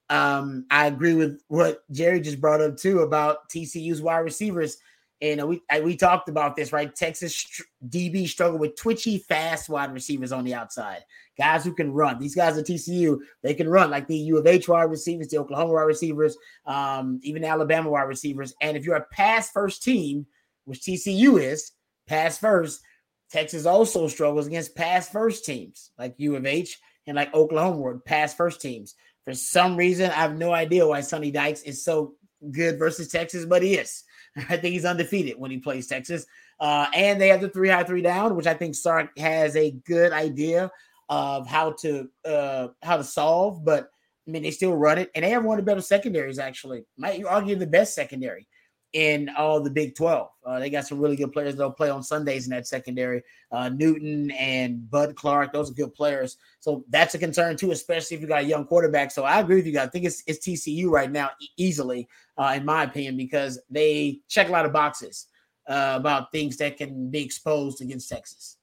Um, I agree with what Jerry just brought up too about TCU's wide receivers and we we talked about this, right? Texas DB struggle with twitchy, fast wide receivers on the outside, guys who can run. These guys at TCU, they can run like the U of H wide receivers, the Oklahoma wide receivers, um, even Alabama wide receivers. And if you're a pass first team, which TCU is, pass first. Texas also struggles against pass first teams like U of H and like Oklahoma were pass first teams. For some reason, I have no idea why Sonny Dykes is so good versus Texas, but he is. I think he's undefeated when he plays Texas. Uh, and they have the three high, three down, which I think Sark has a good idea of how to uh, how to solve. But I mean, they still run it, and they have one of the better secondaries. Actually, might you argue the best secondary in all the Big 12. Uh, they got some really good players that'll play on Sundays in that secondary. Uh, Newton and Bud Clark, those are good players. So that's a concern too, especially if you got a young quarterback. So I agree with you guys. I think it's, it's TCU right now easily, uh, in my opinion, because they check a lot of boxes uh, about things that can be exposed against Texas.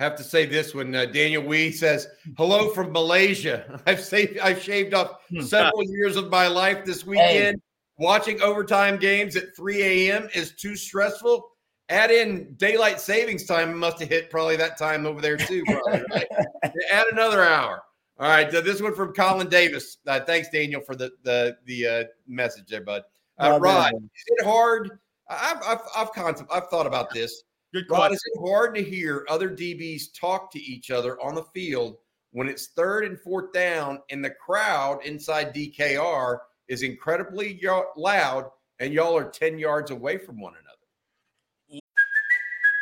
Have to say this when uh, Daniel Wee says hello from Malaysia. I've saved, I've shaved off hmm. several years of my life this weekend. Hey Watching overtime games at 3 a.m. is too stressful. Add in daylight savings time, must have hit probably that time over there too. Probably, right? Add another hour. All right, so this one from Colin Davis. Uh, thanks, Daniel, for the the the uh, message there, bud. Uh, Rod, is it hard? I've I've I've, concept, I've thought about this. Good Rod, is it hard to hear other DBs talk to each other on the field when it's third and fourth down and the crowd inside DKR is incredibly loud, and y'all are 10 yards away from one another.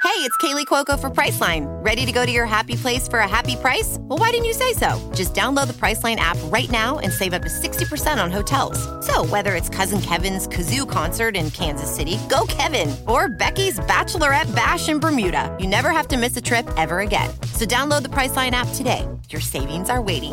Hey, it's Kaley Cuoco for Priceline. Ready to go to your happy place for a happy price? Well, why didn't you say so? Just download the Priceline app right now and save up to 60% on hotels. So, whether it's Cousin Kevin's Kazoo concert in Kansas City, go Kevin, or Becky's Bachelorette Bash in Bermuda, you never have to miss a trip ever again. So, download the Priceline app today. Your savings are waiting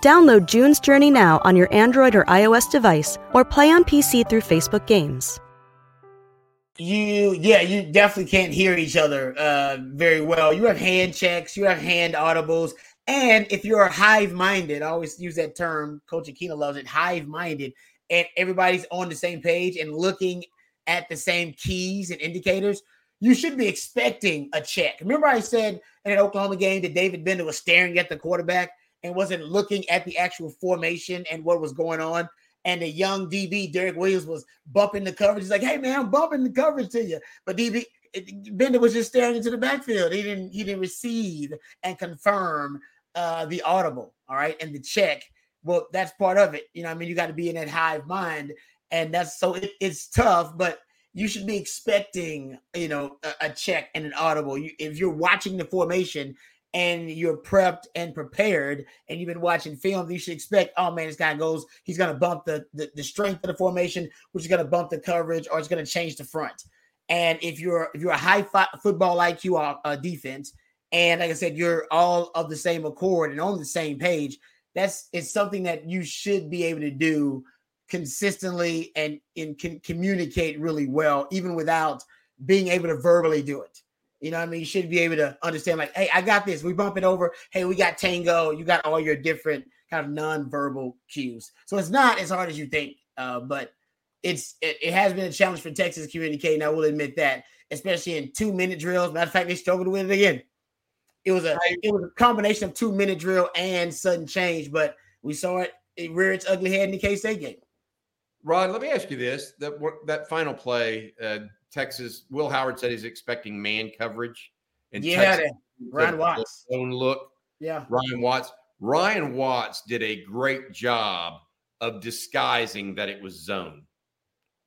Download June's Journey now on your Android or iOS device or play on PC through Facebook Games. You, yeah, you definitely can't hear each other uh, very well. You have hand checks, you have hand audibles. And if you're hive minded, I always use that term, Coach Akina loves it, hive minded, and everybody's on the same page and looking at the same keys and indicators, you should be expecting a check. Remember, I said in an Oklahoma game that David Gbenda was staring at the quarterback? And wasn't looking at the actual formation and what was going on. And the young DB, Derek Williams, was bumping the coverage. He's like, hey man, I'm bumping the coverage to you. But DB Gbenda was just staring into the backfield. He didn't he didn't receive and confirm uh the audible, all right, and the check. Well, that's part of it. You know, I mean, you got to be in that hive mind, and that's so it, it's tough, but you should be expecting, you know, a, a check and an audible. You, if you're watching the formation and you're prepped and prepared and you've been watching film, you should expect, oh man, this guy goes, he's going to bump the, the, the strength of the formation, which is going to bump the coverage or it's going to change the front. And if you're if you're a high fi- football IQ uh, defense, and like I said, you're all of the same accord and on the same page, that's it's something that you should be able to do consistently and, and can communicate really well, even without being able to verbally do it. You know what I mean? You should be able to understand, like, hey, I got this. We bump it over. Hey, we got tango. You got all your different kind of non-verbal cues. So it's not as hard as you think, uh, but it's it, it, has been a challenge for Texas communicating. I will admit that, especially in two-minute drills. Matter of fact, they struggled with it again. It was a it was a combination of two-minute drill and sudden change, but we saw it, it rear its ugly head in the K State game. Rod, let me ask you this: that that final play, uh, Texas. Will Howard said he's expecting man coverage. And yeah, Texas, Ryan Watts. Own look. Yeah. Ryan Watts. Ryan Watts did a great job of disguising that it was zone.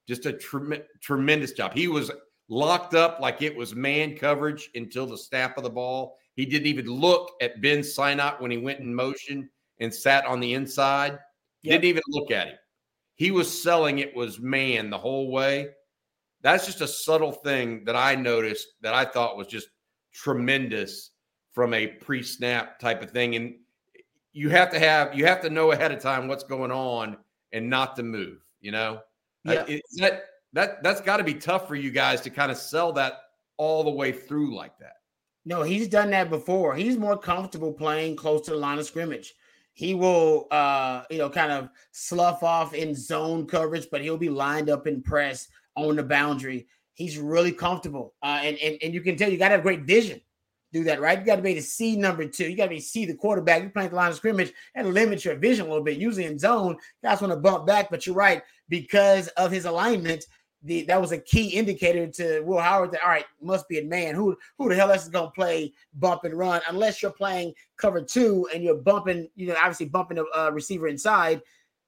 Just a tre- tremendous job. He was locked up like it was man coverage until the snap of the ball. He didn't even look at Ben Sinnott when he went in motion and sat on the inside. Yep. Didn't even look at him. He was selling it was man the whole way that's just a subtle thing that I noticed that I thought was just tremendous from a pre-snap type of thing. And you have to have you have to know ahead of time what's going on and not to move. You know, uh, yeah. Is that that that's got to be tough for you guys to kind of sell that all the way through like that. No, he's done that before. He's more comfortable playing close to the line of scrimmage. He will, uh, you know, kind of slough off in zone coverage, but he'll be lined up in press on the boundary. He's really comfortable, uh, and, and and you can tell you got to have great vision. Do that right. You got to be able to see number two. You got to be see the quarterback. You're playing the line of scrimmage and limit your vision a little bit. Usually in zone, guys want to bump back, but you're right because of his alignment the, that was a key indicator to Will Howard that all right must be a man who who the hell else is to play bump and run unless you're playing cover two and you're bumping you know obviously bumping a uh, receiver inside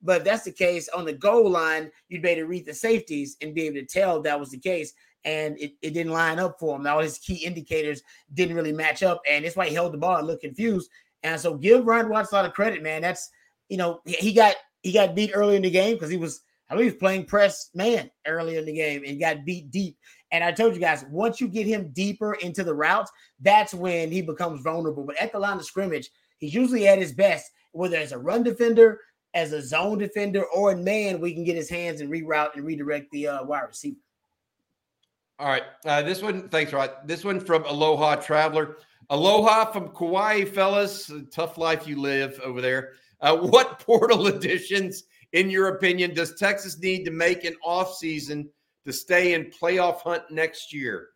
but if that's the case on the goal line you'd be able to read the safeties and be able to tell that was the case and it, it didn't line up for him all his key indicators didn't really match up and that's why he held the ball and looked confused and so give Ryan Watts a lot of credit man that's you know he got he got beat early in the game because he was I believe he was playing press man earlier in the game and got beat deep. And I told you guys, once you get him deeper into the routes, that's when he becomes vulnerable. But at the line of scrimmage, he's usually at his best, whether as a run defender, as a zone defender, or in man, we can get his hands and reroute and redirect the uh, wide receiver. All right. Uh, this one, thanks, Rod. This one from Aloha Traveler. Aloha from Kauai, fellas. Tough life you live over there. Uh, what portal additions in your opinion, does Texas need to make an offseason to stay in playoff hunt next year?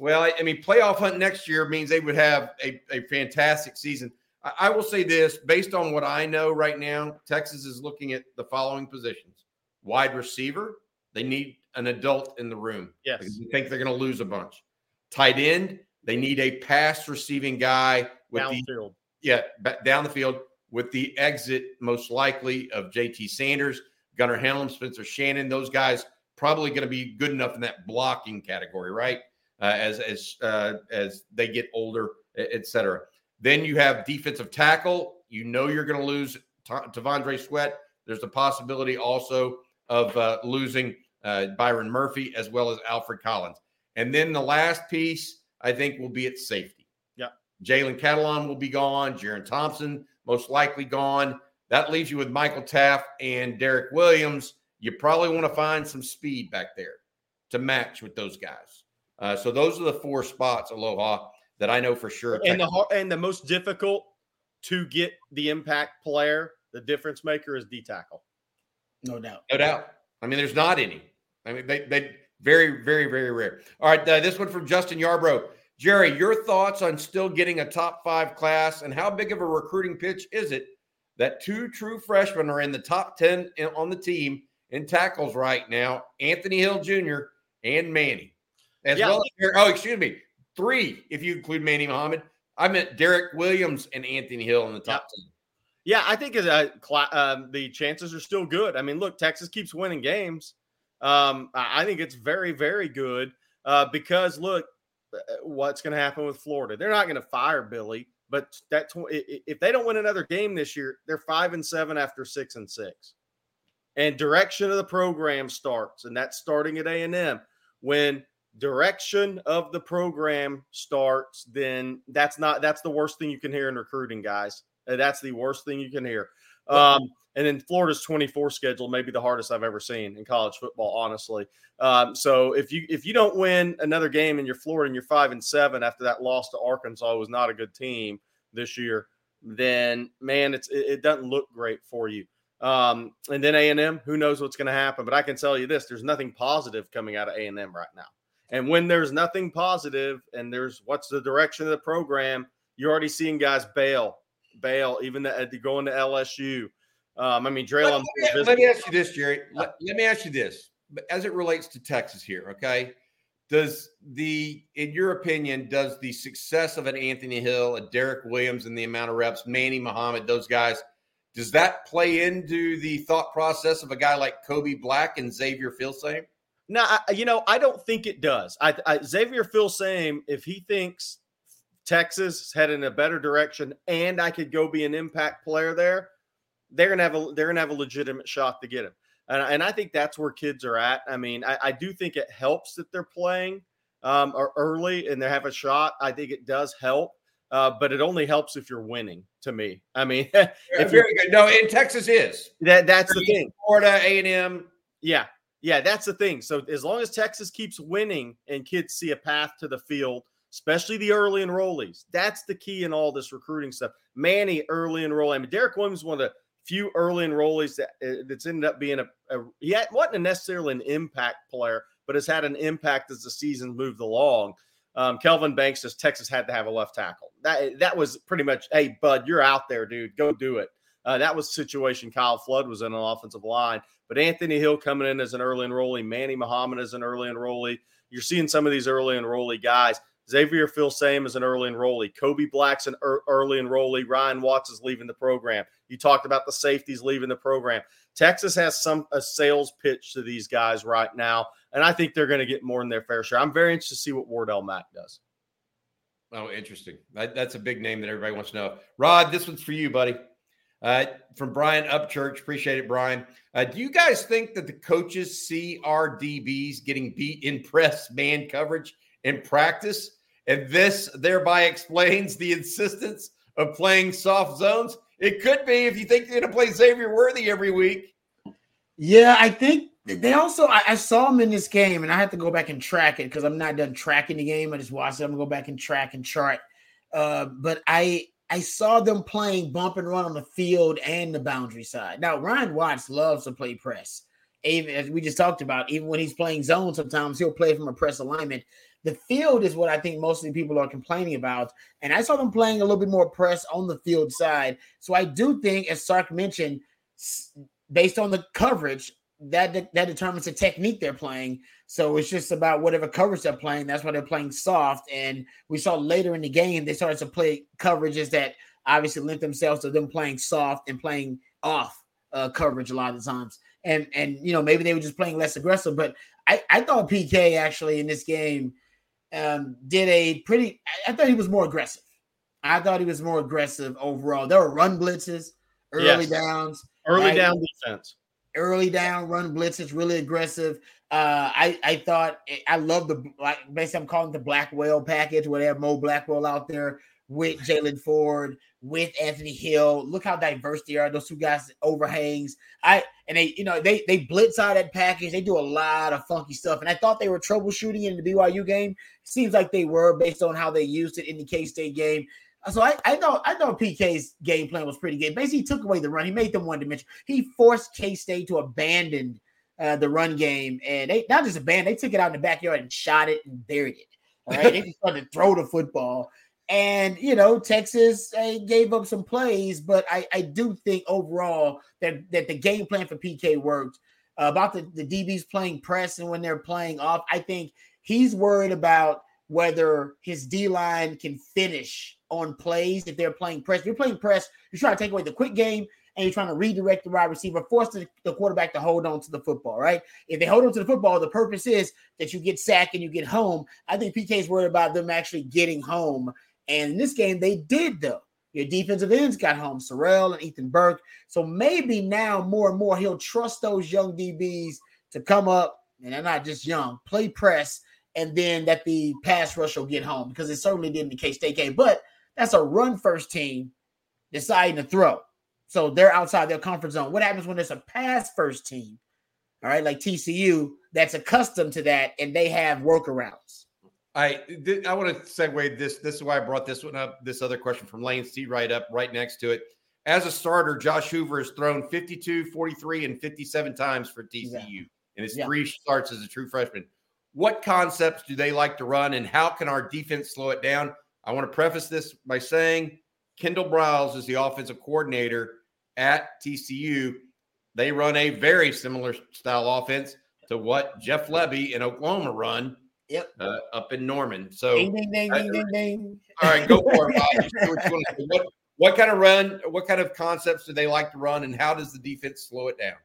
Well, I, I, mean, playoff hunt next year means they would have a, a fantastic season. I, I, will say this based on what I know right now, Texas is looking at the following positions wide receiver, they need an adult in the room. Yes. They think they're going to lose a bunch. Tight end, they need a pass receiving guy with down the field. Yeah, down the field with the exit most likely of JT Sanders, Gunnar Helm, Spencer Shannon. Those guys probably going to be good enough in that blocking category, right? Uh, as as uh, as they get older, et cetera. Then you have defensive tackle. You know you're going to lose T'Vondre Sweat. There's a possibility also of uh, losing uh, Byron Murphy as well as Alfred Collins. And then the last piece, I think, will be at safety. Yeah. Jalen Catalon will be gone. Jerrin Thompson most likely gone. That leaves you with Michael Taaffe and Derek Williams. You probably want to find some speed back there to match with those guys. Uh, so those are the four spots, Aloha, that I know for sure. And the and the most difficult to get the impact player, the difference maker, is D tackle. No doubt. No doubt. I mean, there's not any. I mean, they they very very very rare. All right, uh, this one from Justin Yarbrough. Jerry, your thoughts on still getting a top five class and how big of a recruiting pitch is it that two true freshmen are in the top 10 on the team in tackles right now Anthony Hill Jr. and Manny? As yeah. well as, oh, excuse me, three if you include Manny Muhammad. I meant Derek Williams and Anthony Hill in the top yeah. 10. Yeah, I think uh, um, the chances are still good. I mean, look, Texas keeps winning games. Um, I think it's very, very good uh, because, look, uh, what's going to happen with Florida. They're not going to fire Billy, but that if they don't win another game this year, they're five and seven after six and six. And direction of the program starts, and that's starting at A and M. When direction of the program starts, then that's not that's the worst thing you can hear in recruiting, guys. That's the worst thing you can hear. Um, and then Florida's 24 schedule may be the hardest I've ever seen in college football, honestly. Um, so if you if you don't win another game and you're Florida and you're five and seven after that loss to Arkansas was not a good team this year, then man, it's it, it doesn't look great for you. Um, and then A and M, who knows what's going to happen? But I can tell you this: there's nothing positive coming out of A and M right now. And when there's nothing positive, and there's what's the direction of the program, you're already seeing guys bail, bail, even the, going to LSU. Um, I mean, Dre'Lon. Let, let, let, me ask you this, Jerry. Let, let me ask you this, as it relates to Texas here. Okay, does the, in your opinion, does the success of an Anthony Hill, a Derek Williams, and the amount of reps, Manny Muhammad, those guys, does that play into the thought process of a guy like Kobe Black and Xavier Filsaime? No, I, you know, I don't think it does. I, I Xavier Filsaime, if he thinks Texas is heading in a better direction and I could go be an impact player there, they're gonna have a they're gonna have a legitimate shot to get him. And, and I think that's where kids are at. I mean, I, I do think it helps that they're playing um, early and they have a shot. I think it does help, uh, but it only helps if you're winning. To me, I mean, if very good. No, in Texas is that that's the thing. Florida A and M. Yeah, Yeah, that's the thing. So as long as Texas keeps winning and kids see a path to the field, especially the early enrollees, that's the key in all this recruiting stuff. Manny, early enrollee. I mean, Derek Williams, one of the few early enrollees that uh, that's ended up being a, a he wasn't necessarily an impact player, but has had an impact as the season moved along. Um, Kelvin Banks says Texas had to have a left tackle. That that was pretty much, hey, bud, you're out there, dude. Go do it. Uh, that was the situation Kyle Flood was in an offensive line. But Anthony Hill coming in as an early enrollee, Manny Muhammad as an early enrollee. You're seeing some of these early enrollee guys. Xavier Filsaime is an early enrollee. Kobe Black's an early enrollee. Ryan Watts is leaving the program. You talked about the safeties leaving the program. Texas has some a sales pitch to these guys right now, and I think they're going to get more than their fair share. I'm very interested to see what Wardell Mack does. Oh, interesting. That, that's a big name that everybody wants to know. Rod, this one's for you, buddy. Uh, from Brian Upchurch. Appreciate it, Brian. Uh, do you guys think that the coaches see our DBs getting beat in press man coverage in practice? And this thereby explains the insistence of playing soft zones? It could be if you think you're going to play Xavier Worthy every week. Yeah, I think they also I, I, saw him in this game, and I have to go back and track it because I'm not done tracking the game. I just watched it. I'm gonna go back and track and chart. Uh, but I I saw them playing bump and run on the field and the boundary side. Now, Ryan Watts loves to play press. Even as we just talked about, even when he's playing zone, sometimes he'll play from a press alignment. The field is what I think mostly people are complaining about. And I saw them playing a little bit more press on the field side. So I do think, as Sark mentioned, based on the coverage, that that determines the technique they're playing. So it's just about whatever coverage they're playing. That's why they're playing soft. And we saw later in the game they started to play coverages that obviously lent themselves to them playing soft and playing off uh, coverage a lot of times. And and you know maybe they were just playing less aggressive. But I I thought PK actually in this game um, did a pretty. I thought he was more aggressive. I thought he was more aggressive overall. There were run blitzes, early yes. downs, early right? down defense early down run blitzes, really aggressive. Uh, I I thought I love the like basically I'm calling the Blackwell package where they have Mo Blackwell out there with Jalen Ford, with Anthony Hill. Look how diverse they are. Those two guys overhangs. I and they, you know, they they blitz out that package. They do a lot of funky stuff. And I thought they were troubleshooting in the BYU game. Seems like they were based on how they used it in the K State game. So I, I thought I thought PK's game plan was pretty good. Basically, he took away the run. He made them one dimensional. He forced K State to abandon uh, the run game, and they not just abandoned. They took it out in the backyard and shot it and buried it. All right, they just started to throw the football, and you know Texas uh, gave up some plays, but I, I do think overall that that the game plan for PK worked. Uh, about the, the DBs playing press and when they're playing off, I think he's worried about whether his D line can finish on plays if they're playing press. If you're playing press, you're trying to take away the quick game and you're trying to redirect the wide receiver, force the, the, quarterback to hold on to the football, right? If they hold on to the football, the purpose is that you get sacked and you get home. I think PK is worried about them actually getting home. And in this game, they did, though. Your defensive ends got home, Sorrell and Ethan Burke. So maybe now more and more he'll trust those young DBs to come up, and they're not just young, play press, and then that the pass rush will get home because it certainly didn't in the K State game. But that's a run first team deciding to throw. So they're outside their comfort zone. What happens when there's a pass first team? All right, like TCU that's accustomed to that and they have workarounds. I I want to segue this. This is why I brought this one up. This other question from Lane C right up, right next to it. As a starter, Josh Hoover has thrown 52, 43, and 57 times for TCU yeah. in his yeah. three starts as a true freshman. What concepts do they like to run, and how can our defense slow it down? I want to preface this by saying Kendall Briles is the offensive coordinator at TCU. They run a very similar style offense to what Jeff Lebby in Oklahoma run. Yep. Uh, up in Norman. So ding, ding, ding, ding, ding, ding. All right, go for it. what, what kind of run, what kind of concepts do they like to run, and how does the defense slow it down?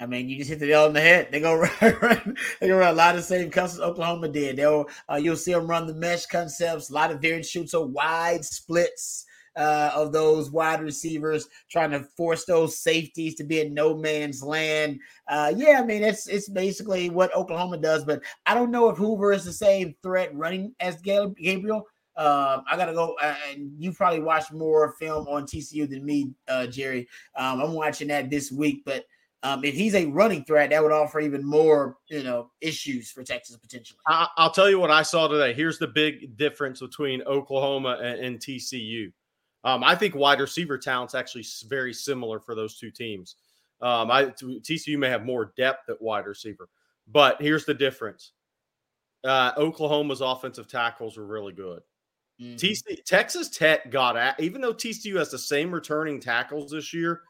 I mean, you just hit the nail on the head. They go run, they go run a lot of the same concepts Oklahoma did. They'll uh, you'll see them run the mesh concepts, a lot of variant shoots, so wide splits uh, of those wide receivers, trying to force those safeties to be in no man's land. Uh, yeah, I mean it's it's basically what Oklahoma does, but I don't know if Hoover is the same threat running as Gabriel. Um, I gotta go, uh, and you probably watched more film on TCU than me, uh, Jerry. Um, I'm watching that this week, but um, if he's a running threat, that would offer even more, you know, issues for Texas potentially. I, will tell you what I saw today. Here's the big difference between Oklahoma and, and TCU. Um, I think wide receiver talent's actually very similar for those two teams. Um, I TCU may have more depth at wide receiver, but here's the difference. Uh, Oklahoma's offensive tackles were really good. Mm-hmm. TC, Texas Tech got at even though TCU has the same returning tackles this year.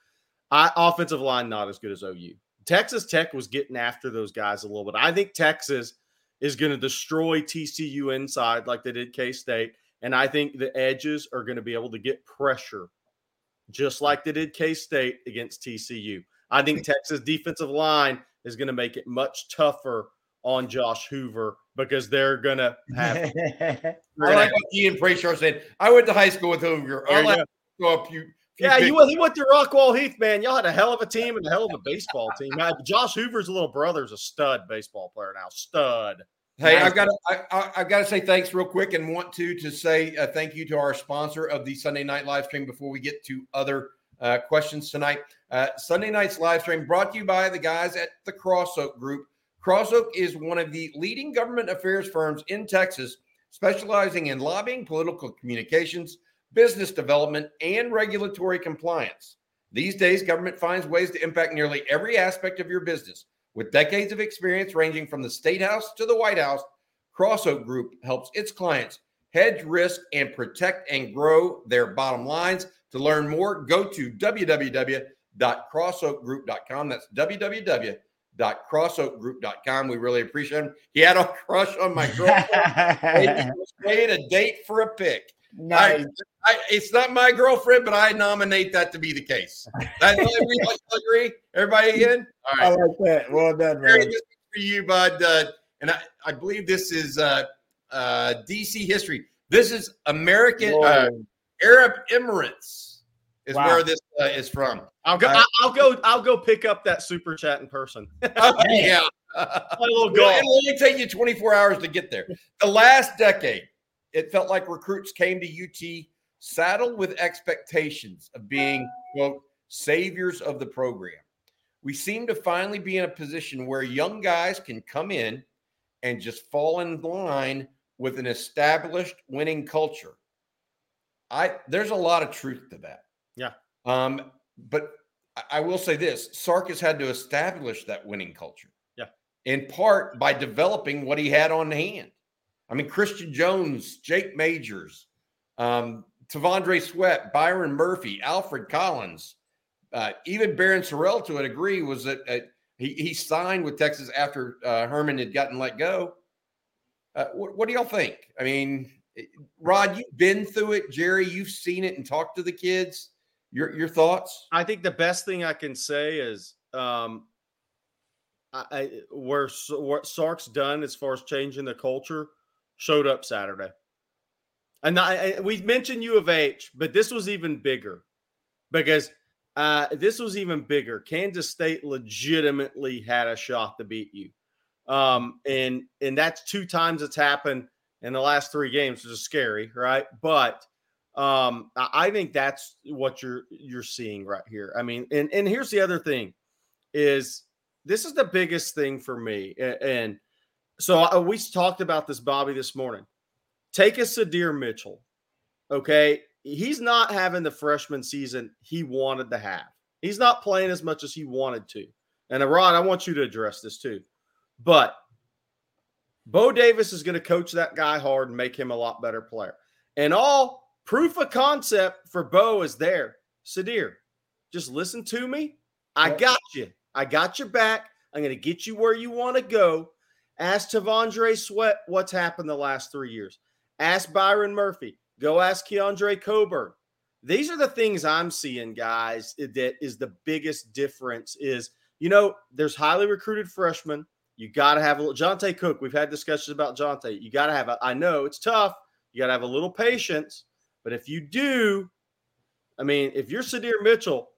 I, offensive line not as good as OU. Texas Tech was getting after those guys a little bit. I think Texas is going to destroy TCU inside like they did K State, and I think the edges are going to be able to get pressure just like they did K State against TCU. I think Texas defensive line is going to make it much tougher on Josh Hoover because they're going to have. I like what Ian Prashar said. I went to high school with Hoover. I'll go. go up you. Yeah, you went, he went to Rockwall Heath, man. Y'all had a hell of a team and a hell of a baseball team. Now, Josh Hoover's little brother's a stud baseball player now. Stud. Hey, nice. I've got to I, have got to say thanks real quick, and want to to say uh, thank you to our sponsor of the Sunday night live stream before we get to other uh, questions tonight. Uh, Sunday night's live stream brought to you by the guys at the Cross Oak Group. Cross Oak is one of the leading government affairs firms in Texas, specializing in lobbying, political communications, business development, and regulatory compliance. These days, government finds ways to impact nearly every aspect of your business. With decades of experience ranging from the State House to the White House, Cross Oak Group helps its clients hedge risk and protect and grow their bottom lines. To learn more, go to www.crossoakgroup.com. That's www crossoakgroup.com. We really appreciate him. He had a crush on my girlfriend. made a date for a pick. Nice. I, I, it's not my girlfriend, but I nominate that to be the case. That, we agree. Everybody in? All right. I like that. Well done, man. for you, bud. Uh, and I, I believe this is uh, uh, DC history. This is American uh, Arab Emirates is wow. where this uh, is from. I'll go. Uh, I'll go. I'll go pick up that super chat in person. oh, yeah, a little go. It'll only take you 24 hours to get there. The last decade, it felt like recruits came to UT saddled with expectations of being quote saviors of the program. We seem to finally be in a position where young guys can come in and just fall in line with an established winning culture. I there's a lot of truth to that. Yeah. Um, but I will say this Sark has had to establish that winning culture. Yeah. In part by developing what he had on hand. I mean, Christian Jones, Jake Majors, um, T'Vondre Sweat, Byron Murphy, Alfred Collins, uh, even Barryn Sorrell to a degree was that uh, he, he signed with Texas after uh, Herman had gotten let go. Uh, what, what do y'all think? I mean, Rod, you've been through it. Jerry, you've seen it and talked to the kids. Your your thoughts? I think the best thing I can say is um, I, I what Sark's done as far as changing the culture showed up Saturday. And I, we mentioned U of H, but this was even bigger because uh, this was even bigger. Kansas State legitimately had a shot to beat you, um, and and that's two times it's happened in the last three games, which is scary, right? But um, I think that's what you're you're seeing right here. I mean, and and here's the other thing is this is the biggest thing for me. And so we talked about this, Bobby, this morning. Take a Sydir Mitchell. Okay. He's not having the freshman season he wanted to have. He's not playing as much as he wanted to. And uh, Rod, I want you to address this too. But Bo Davis is going to coach that guy hard and make him a lot better player. And all Proof of concept for Bo is there. Sydir, just listen to me. I got you. I got your back. I'm going to get you where you want to go. Ask T'Vondre Sweat what's happened the last three years. Ask Byron Murphy. Go ask Keondre Coburn. These are the things I'm seeing, guys, that is the biggest difference is, you know, there's highly recruited freshmen. You got to have a little Johntay Cook. We've had discussions about Johntay. You got to have a, I know it's tough. You got to have a little patience, but if you do, I mean, if you're Sydir Mitchell,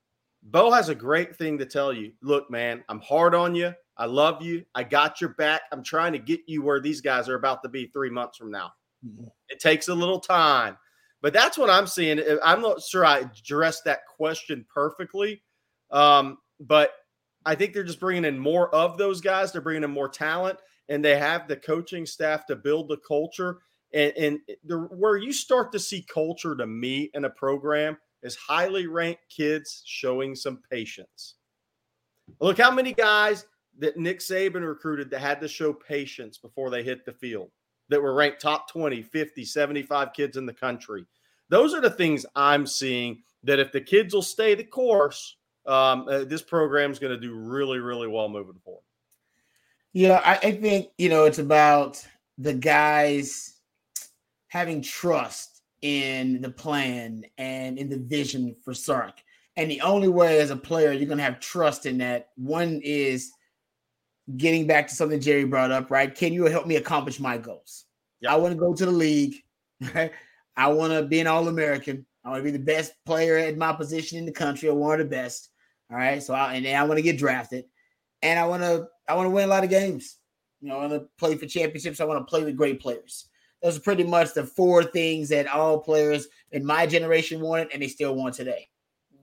Bo has a great thing to tell you. Look, man, I'm hard on you. I love you. I got your back. I'm trying to get you where these guys are about to be three months from now. Mm-hmm. It takes a little time, but that's what I'm seeing. I'm not sure I addressed that question perfectly, um, but I think they're just bringing in more of those guys. They're bringing in more talent, and they have the coaching staff to build the culture. And, and the, where you start to see culture to me in a program is highly ranked kids showing some patience. Look how many guys that Nick Saban recruited that had to show patience before they hit the field that were ranked top 20, 50, 75 kids in the country. Those are the things I'm seeing that if the kids will stay the course, um, uh, this program is going to do really, really well moving forward. Yeah, I, I think, you know, it's about the guys having trust in the plan and in the vision for Sark. And the only way as a player you're going to have trust in that one is getting back to something Jerry brought up, right? Can you help me accomplish my goals? I want to go to the league, right? I want to be an All American. I want to be the best player at my position in the country or one of the best. All right. So I, and then I want to get drafted, and I want to I want to win a lot of games. You know, I want to play for championships. I want to play with great players. Those are pretty much the four things that all players in my generation wanted, and they still want today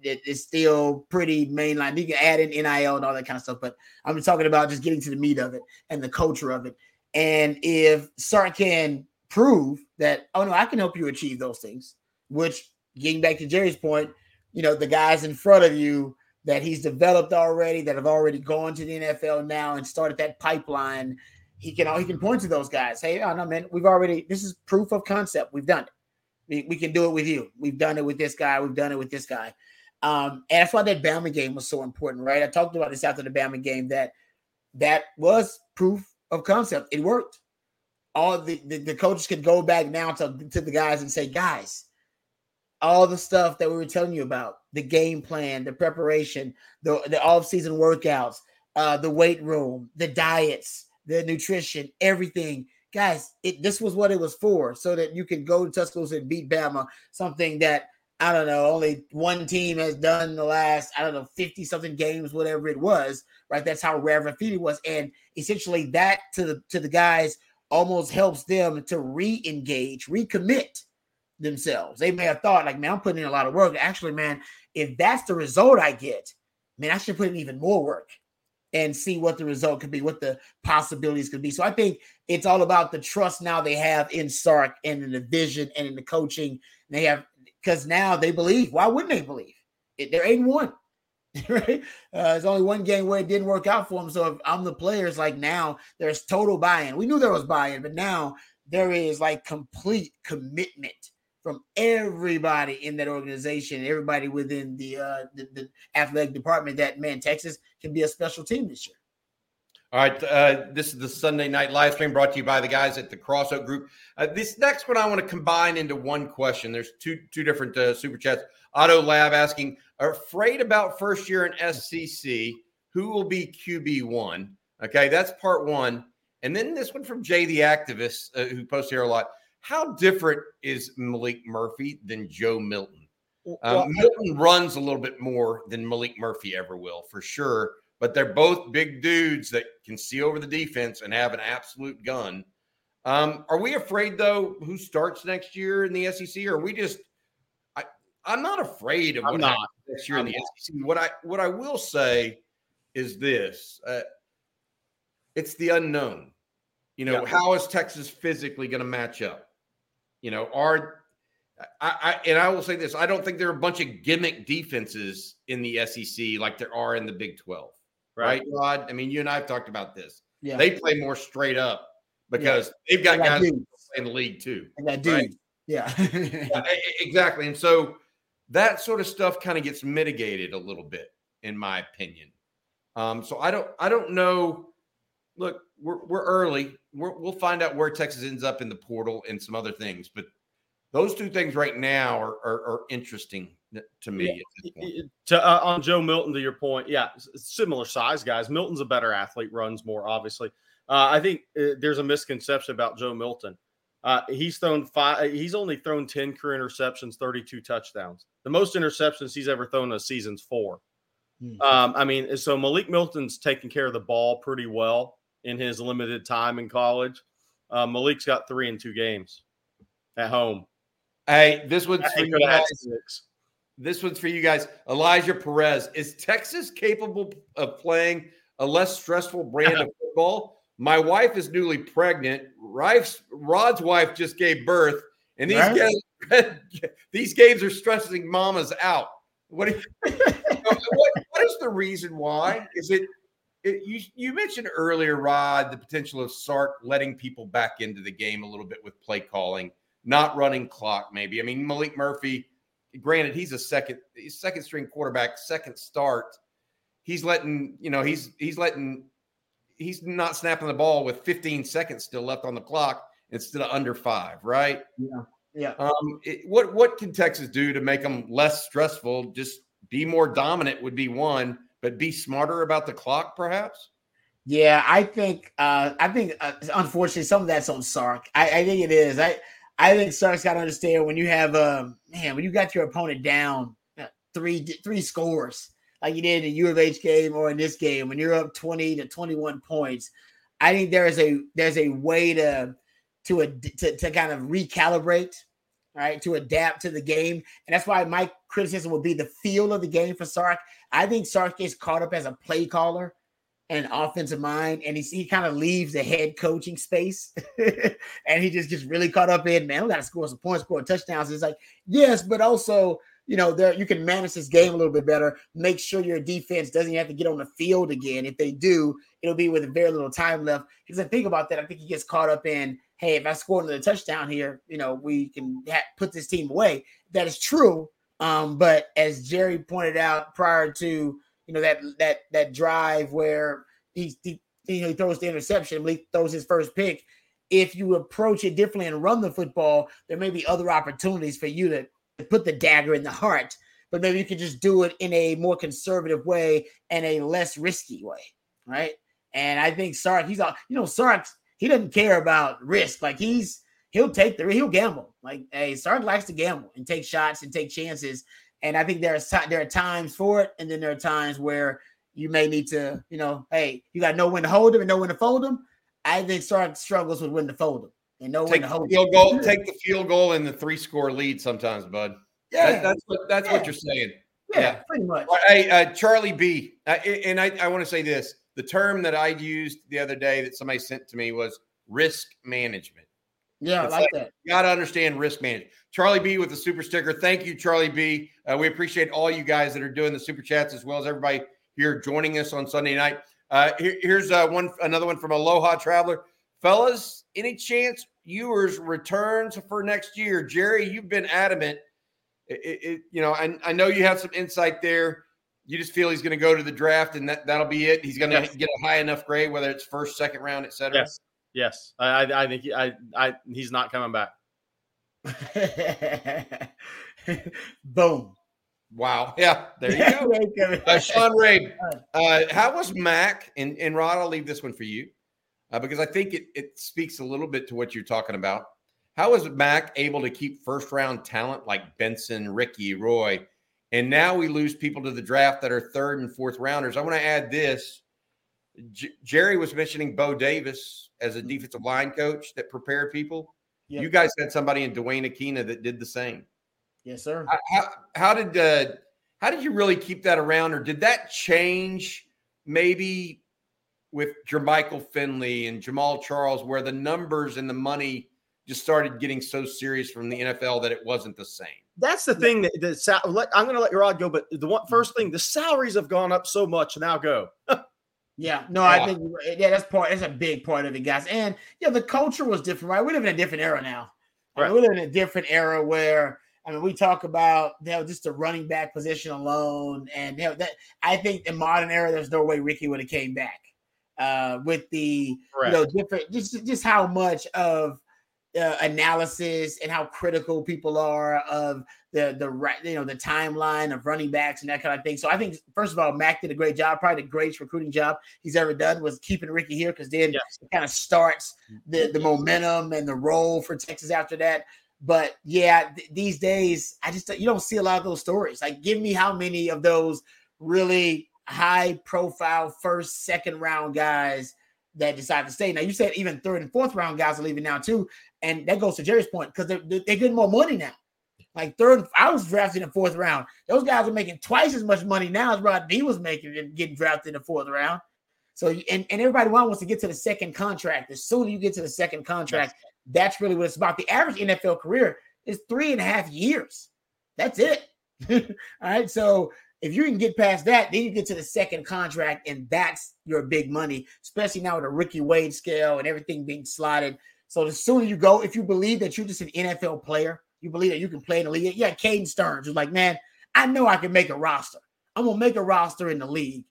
it, it's still pretty mainline. You can add in NIL and all that kind of stuff, but I'm talking about just getting to the meat of it and the culture of it. And if Sark can prove that, oh no, I can help you achieve those things, which getting back to Jerry's point, you know, the guys in front of you that he's developed already, that have already gone to the NFL now and started that pipeline, he can he can point to those guys. Hey, oh no, man, we've already this is proof of concept. We've done it. We, we can do it with you. We've done it with this guy. We've done it with this guy. Um, and that's why that Bama game was so important, right? I talked about this after the Bama game that that was proof of concept. It worked. All the, the, the coaches could go back now to, to the guys and say, guys, all the stuff that we were telling you about, the game plan, the preparation, the, the off-season workouts, uh, the weight room, the diets, the nutrition, everything. Guys, it this was what it was for, so that you can go to Tuscaloosa and beat Bama, something that I don't know, only one team has done the last, I don't know, 50 something games, whatever it was, right? That's how rare a was. And essentially that to the to the guys almost helps them to re-engage, recommit themselves. They may have thought, like, man, I'm putting in a lot of work. Actually, man, if that's the result I get, man, I should put in even more work and see what the result could be, what the possibilities could be. So I think it's all about the trust now they have in Sark and in the vision and in the coaching. They have because now they believe. Why wouldn't they believe? It, they're eight one, right? Uh, there's only one game where it didn't work out for them. So if I'm the players, like now there's total buy-in. We knew there was buy-in, but now there is like complete commitment from everybody in that organization, everybody within the uh the, the athletic department that man, Texas can be a special team this year. All right. Uh, this is the Sunday night live stream brought to you by the guys at the Crossout Group. Uh, this next one I want to combine into one question. There's two two different uh, super chats. Auto Lab asking, afraid about first year in SEC. Who will be QB one? Okay, that's part one. And then this one from Jay the activist uh, who posts here a lot. How different is Maalik Murphy than Joe Milton? Um, well, Milton runs a little bit more than Maalik Murphy ever will, for sure but they're both big dudes that can see over the defense and have an absolute gun. Um, are we afraid though? Who starts next year in the SEC? Or are we just? I, I'm not afraid of what next year I'm in the not. SEC. What I what I will say is this: uh, it's the unknown. You know, yeah. how is Texas physically going to match up? You know, are I, I, and I will say this: I don't think there are a bunch of gimmick defenses in the SEC like there are in the Big Twelve right, Rod? I mean, you and I have talked about this. Yeah. They play more straight up because yeah. they've got, got guys in the league too. And right? Yeah. yeah. Exactly. And so that sort of stuff kind of gets mitigated a little bit, in my opinion. Um, so I don't I don't know. Look, we're we're early. we will find out where Texas ends up in the portal and some other things, but those two things right now are, are, are interesting to me. Yeah. To, uh, on Joe Milton, to your point, yeah, similar size guys. Milton's a better athlete, runs more, obviously. Uh, I think uh, there's a misconception about Joe Milton. Uh, he's thrown five. He's only thrown ten career interceptions, thirty-two touchdowns. The most interceptions he's ever thrown in a season's 4 mm-hmm. um, I mean, so Maalik Milton's taking care of the ball pretty well in his limited time in college. Uh, Maalik's got three in two games at home. Hey, this one's for you guys. This one's for you guys. Elijah Perez. Is Texas capable of playing a less stressful brand of football? My wife is newly pregnant. Rife's, Rod's wife just gave birth, and these Right. games, these games are stressing mamas out. What, you, what, what is the reason why? Is it, it you, you mentioned earlier, Rod, the potential of Sark letting people back into the game a little bit with play calling, not running clock, maybe. I mean, Maalik Murphy, granted, he's a second, he's second string quarterback, second start. He's letting, you know, he's he's letting he's not snapping the ball with 15 seconds still left on the clock instead of under five, right? Yeah. Um, it, what what can Texas do to make them less stressful? Just be more dominant would be one, but be smarter about the clock, perhaps. Yeah, I think uh I think uh, unfortunately some of that's on Sark. I, I think it is. I I think Sark's got to understand when you have um man when you got your opponent down uh, three three scores like you did in the U of H game or in this game when you're up twenty to twenty one points. I think there is a there's a way to to a to, to kind of recalibrate, right? To adapt to the game, and that's why my criticism would be the feel of the game for Sark. I think Sark gets caught up as a play caller and an offensive mind, and he, he kind of leaves the head coaching space, and he just gets really caught up in man. We got to score some points, score touchdowns. It's like yes, but also you know there you can manage this game a little bit better. Make sure your defense doesn't have to get on the field again. If they do, it'll be with very little time left. Because I think about that, I think he gets caught up in hey, if I score another touchdown here, you know we can ha- put this team away. That is true. Um, but as Jerry pointed out prior to you know that that that drive where he, he you know he throws the interception, he throws his first pick. If you approach it differently and run the football, there may be other opportunities for you to, put the dagger in the heart. But maybe you could just do it in a more conservative way and a less risky way, right? And I think Sark, he's all you know, Sark, he doesn't care about risk. Like he's he'll take the he'll gamble. Like hey, Sark likes to gamble and take shots and take chances. And I think there's there are times for it, and then there are times where you may need to, you know, hey, you got to know when to hold them and know when to fold them. I think Sark struggles with when to fold them and know when Take to the hold field them. goal, take the field goal and the three score lead sometimes, bud. Yeah, That- that's what that's Yeah. what you're saying. yeah, yeah. pretty much. Hey, uh, Charlie B. Uh, and I, I want to say this: the term that I used the other day that somebody sent to me was risk management. Yeah, I like like- that. You got to understand risk management. Charlie B with the super sticker. Thank you, Charlie B. Uh, we appreciate all you guys that are doing the super chats as well as everybody here joining us on Sunday night. Uh, here- here's uh, one, another one from Aloha Traveler, fellas. Any chance Ewers returns for next year? Jerry, you've been adamant. It, it- it- you know, I, I know you have some insight there. You just feel he's going to go to the draft and that, that'll be it. He's going to Yes. get a high enough grade, whether it's first, second round, et cetera. Yes, yes. I, I, I think he, I, I, he's not coming back. Boom. Wow. Yeah. There you go. Uh, Sean Ray, uh, how was Mac and, and Rod? I'll leave this one for you uh, because I think it, it speaks a little bit to what you're talking about. How was Mac able to keep first round talent like Benson, Ricky, Roy, and now we lose people to the draft that are third and fourth rounders? I want to add this. J- Jerry was mentioning Bo Davis as a defensive line coach that prepared people. Yep. You guys had somebody in Duane Akina that did the same yes, sir. how, how- how did uh, how did you really keep that around, or did that change maybe with Jermichael Finley and Jamaal Charles, where the numbers and the money just started getting so serious from the NFL that it wasn't the same? That's the thing that the I'm going to let Rod go, but the one first thing, the salaries have gone up so much. Now go. Yeah, no, Yeah. I think yeah, that's part. That's a big part of it, guys. And yeah, the culture was different, right? We live in a different era now. I mean, Right. we live in a different era where I mean, we talk about you know, just the running back position alone, and you know, that I think in modern era, there's no way Ricky would have came back uh, with the you know different just just how much of uh, analysis and how critical people are of the the right you know the timeline of running backs and that kind of thing. So I think first of all, Mac did a great job, probably the greatest recruiting job he's ever done was keeping Ricky here because then Yes. it kind of starts the mm-hmm. the momentum and the role for Texas after that. But yeah, th- these days I just you don't see a lot of those stories. Like, give me how many of those really high profile first, second round guys that decide to stay. Now you said even third and fourth round guys are leaving now too, and that goes to Jerry's point because they're they're getting more money now. Like third. I was drafted in the fourth round. Those guys are making twice as much money now as Rod B was making and getting drafted in the fourth round. So and, and everybody wants to get to the second contract. The sooner you get to the second contract, yes. that's really what it's about. The average NFL career is three and a half years. That's it. All right. So if you can get past that, then you get to the second contract, and that's your big money, especially now with a rookie wage scale and everything being slotted. So the sooner you go, if you believe that you're just an NFL player, you believe that you can play in the league. Yeah, Caden Sterns was like, man, I know I can make a roster. I'm gonna make a roster in the league.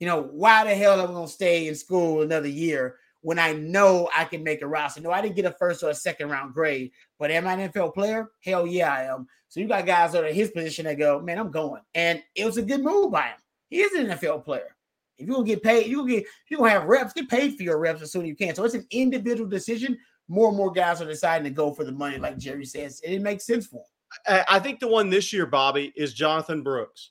You know, why the hell am I gonna stay in school another year when I know I can make a roster? No, I didn't get a first or a second round grade, but am I an NFL player? Hell yeah, I am. So you got guys that are his position that go, man, I'm going. And it was a good move by him. He is an NFL player. If you're gonna get paid, you get you gonna have reps, get paid for your reps as soon as you can. So it's an individual decision. More and more guys are deciding to go for the money, like Jerry says, and it makes sense for them. I think the one this year, Bobby, is Jonathan Brooks.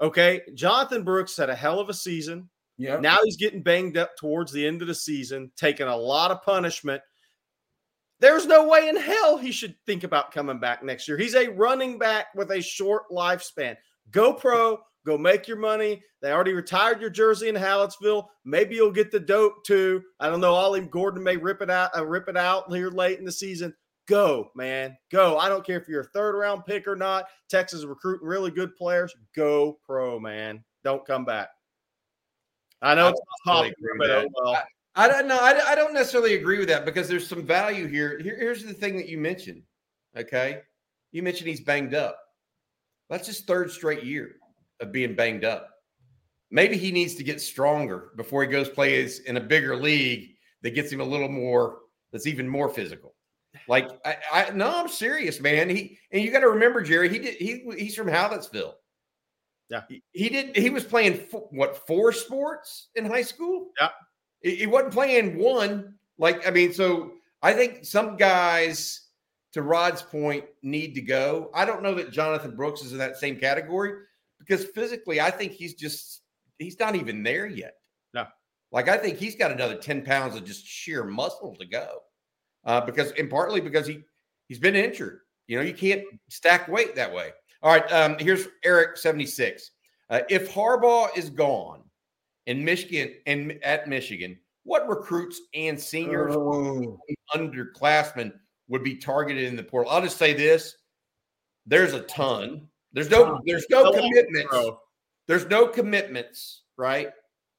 Okay, Jonathan Brooks had a hell of a season. Yeah. Now he's getting banged up towards the end of the season, taking a lot of punishment. There's no way in hell he should think about coming back next year. He's a running back with a short lifespan. Go pro, go make your money. They already retired your jersey in Hallettsville. Maybe you'll get the Doak too. I don't know. Ollie Gordon may rip it out, uh, rip it out here late in the season. Go, man. Go. I don't care if you're a third round pick or not. Texas recruiting really good players. Go pro, man. Don't come back. I know I it's popular, but oh well. I don't know. I, I don't necessarily agree with that because there's some value here. here. Here's the thing that you mentioned. Okay. You mentioned he's banged up. That's his third straight year of being banged up. Maybe he needs to get stronger before he goes plays in a bigger league that gets him a little more, that's even more physical. Like I, I no, I'm serious, man. He and you got to remember, Jerry. He did. He he's from Hallettsville. Yeah, he, he did. He was playing what four sports in high school. Yeah, he wasn't playing one. Like, I mean, so I think some guys, to Rod's point, need to go. I don't know that Jonathan Brooks is in that same category because physically, I think he's just he's not even there yet. No. Like I think he's got another 10 pounds of just sheer muscle to go. Uh, because and partly because he he's been injured. You know, you can't stack weight that way. All right. Um, here's Eric 76. Uh, if Harbaugh is gone, in Michigan and at Michigan, what recruits and seniors oh. underclassmen would be targeted in the portal? I'll just say this: there's a ton. There's no there's no commitments. There's no commitments, right?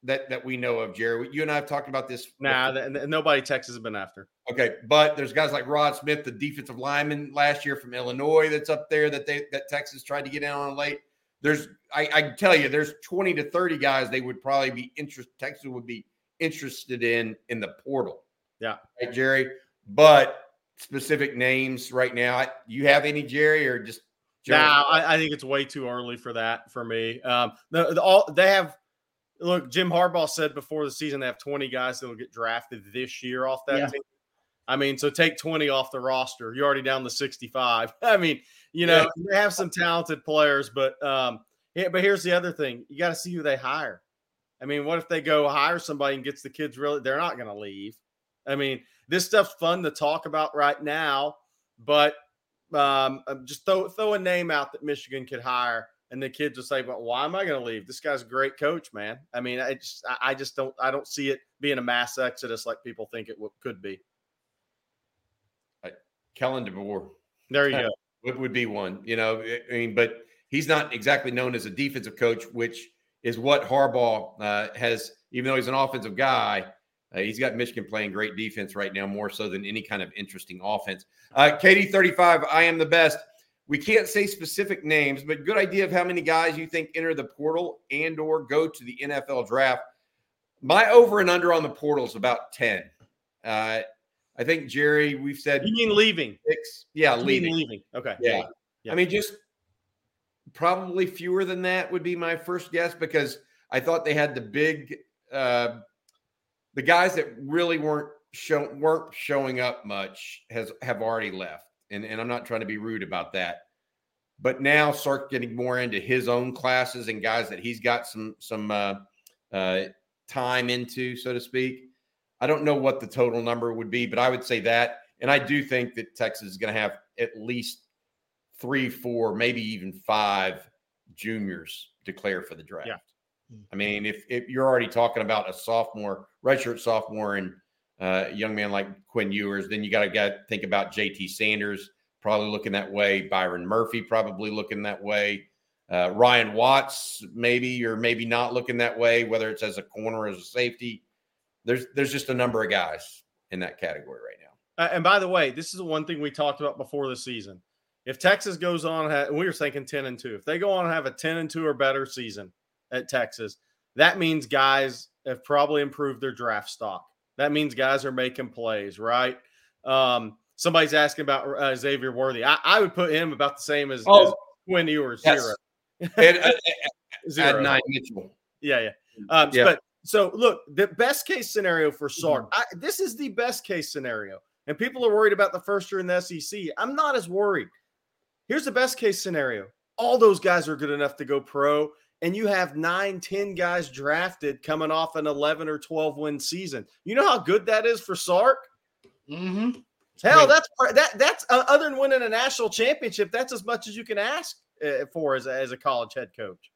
That that we know of, Jerry. You and I have talked about this. Nah, nobody Texas has been after. Okay, but there's guys like Rod Smith, the defensive lineman last year from Illinois, that's up there that they that Texas tried to get in on late there's I, I can tell you there's 20 to 30 guys they would probably be interested Texas would be interested in in the portal. Yeah. Right, Jerry. But specific names right now, you have any Jerry or just Jerry? Nah, I, I, think it's way too early for that for me. Um the, the, all they have look, Jim Harbaugh said before the season they have 20 guys that will get drafted this year off that yeah. team. I mean, so take 20 off the roster. You're already down to 65. I mean, you know, yeah. they have some talented players, but um, yeah, but here's the other thing: you got to see who they hire. I mean, what if they go hire somebody and gets the kids really? They're not going to leave. I mean, this stuff's fun to talk about right now, but um, uh, just throw throw a name out that Michigan could hire, and the kids will say, "But why am I going to leave? This guy's a great coach, man." I mean, I just I just don't I don't see it being a mass exodus like people think it w- could be. Kalen DeBoer. There you go. Would, would be one, you know. I mean, but he's not exactly known as a defensive coach, which is what Harbaugh uh, has. Even though he's an offensive guy, uh, he's got Michigan playing great defense right now, more so than any kind of interesting offense. Uh, KD35, I am the best. We can't say specific names, but good idea of how many guys you think enter the portal and or go to the NFL draft. My over and under on the portal is about 10. Uh, I think Jerry, we've said you mean leaving? Six. Yeah, you leaving. leaving. Okay. Yeah. yeah. I mean, just probably fewer than that would be my first guess because I thought they had the big, uh, the guys that really weren't show weren't showing up much has have already left, and and I'm not trying to be rude about that, but now Sark getting more into his own classes and guys that he's got some some uh, uh, time into, so to speak. I don't know what the total number would be, but I would say that. And I do think that Texas is going to have at least three, four, maybe even five juniors declare for the draft. Yeah. I mean, if, if you're already talking about a sophomore, redshirt sophomore, and uh, a young man like Quinn Ewers, then you got to think about JT Sanders probably looking that way, Byron Murphy probably looking that way, uh, Ryan Watts maybe or maybe not looking that way, whether it's as a corner or as a safety. There's there's just a number of guys in that category right now. Uh, and by the way, this is the one thing we talked about before the season. If Texas goes on, we were thinking ten and two. If they go on and have a ten and two or better season at Texas, that means guys have probably improved their draft stock. That means guys are making plays, right? Um, somebody's asking about uh, Xavier Worthy. I, I, would put him about the same as, oh, as Quinn Ewers, yes. zero. and, uh, zero. nine Mitchell. Yeah, yeah. Um, yeah. But so look, the best case scenario for Sark, mm-hmm. I, this is the best case scenario. And people are worried about the first year in the SEC. I'm not as worried. Here's the best case scenario. All those guys are good enough to go pro and you have nine, 10 guys drafted coming off an 11 or 12 win season. You know how good that is for Sark? Mm-hmm. Hell, that's that that's uh, other than winning a national championship, that's as much as you can ask uh, for as a, as a college head coach.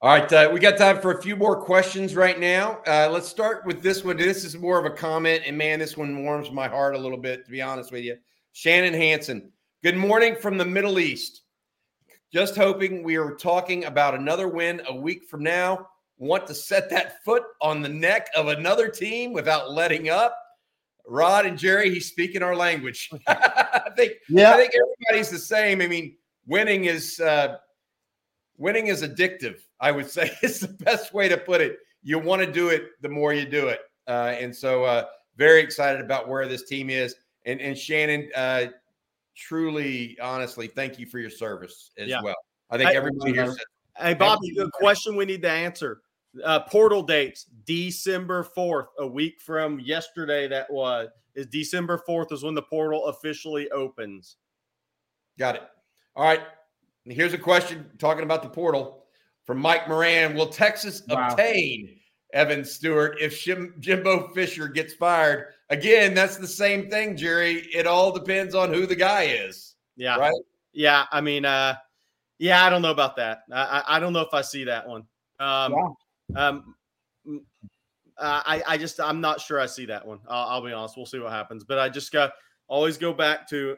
All right, uh, we got time for a few more questions right now. Uh, let's start with this one. This is more of a comment, and man, this one warms my heart a little bit, to be honest with you. Shannon Hanson, good morning from the Middle East. Just hoping we are talking about another win a week from now. Want to set that foot on the neck of another team without letting up. Rod and Jerry, he's speaking our language. I think yeah. I think everybody's the same. I mean, winning is uh, winning is addictive. I would say it's the best way to put it. You want to do it the more you do it, uh, and so uh, very excited about where this team is. And and Shannon, uh, truly, honestly, thank you for your service as yeah. well. I think everybody here. Said, hey, Bobby, the question we need to answer: uh, portal dates, December fourth, a week from yesterday. That was is December fourth is when the portal officially opens. Got it. All right. Here's a question talking about the portal from Mike Moran. Will Texas wow. obtain Evan Stewart if Jim, Jimbo Fisher gets fired? Again, that's the same thing, Jerry. It all depends on who the guy is. Yeah. Right. Yeah. I mean, uh, yeah, I don't know about that. I, I don't know if I see that one. Um, yeah. um, I, I just, I'm not sure I see that one. I'll, I'll be honest. We'll see what happens. But I just got always go back to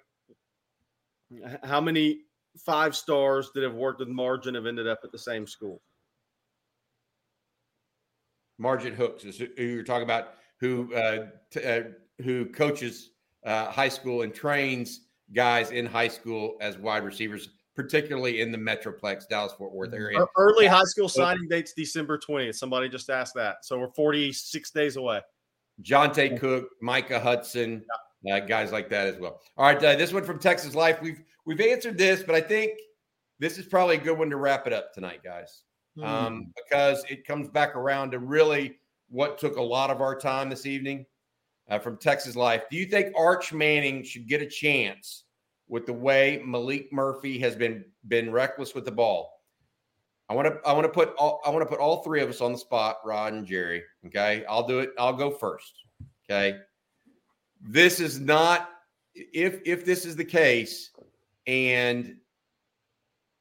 how many five stars that have worked with Margin have ended up at the same school. Margin Hooks is who you're talking about who uh, t- uh, who coaches uh, high school and trains guys in high school as wide receivers, particularly in the Metroplex, Dallas Fort Worth mm-hmm. area. Early high school signing dates December 20th. Somebody just asked that. So we're 46 days away. Johntay Cook, Micah Hudson, yeah. uh, guys like that as well. All right, uh, this one from Texas Life. We've we've answered this, but I think this is probably a good one to wrap it up tonight, guys, mm. um, because it comes back around to really what took a lot of our time this evening uh, from Texas Life. Do you think Arch Manning should get a chance with the way Maalik Murphy has been been reckless with the ball? I want to I want to put all, I want to put all three of us on the spot, Rod and Jerry. Okay, I'll do it. I'll go first. Okay, this is not if if this is the case, and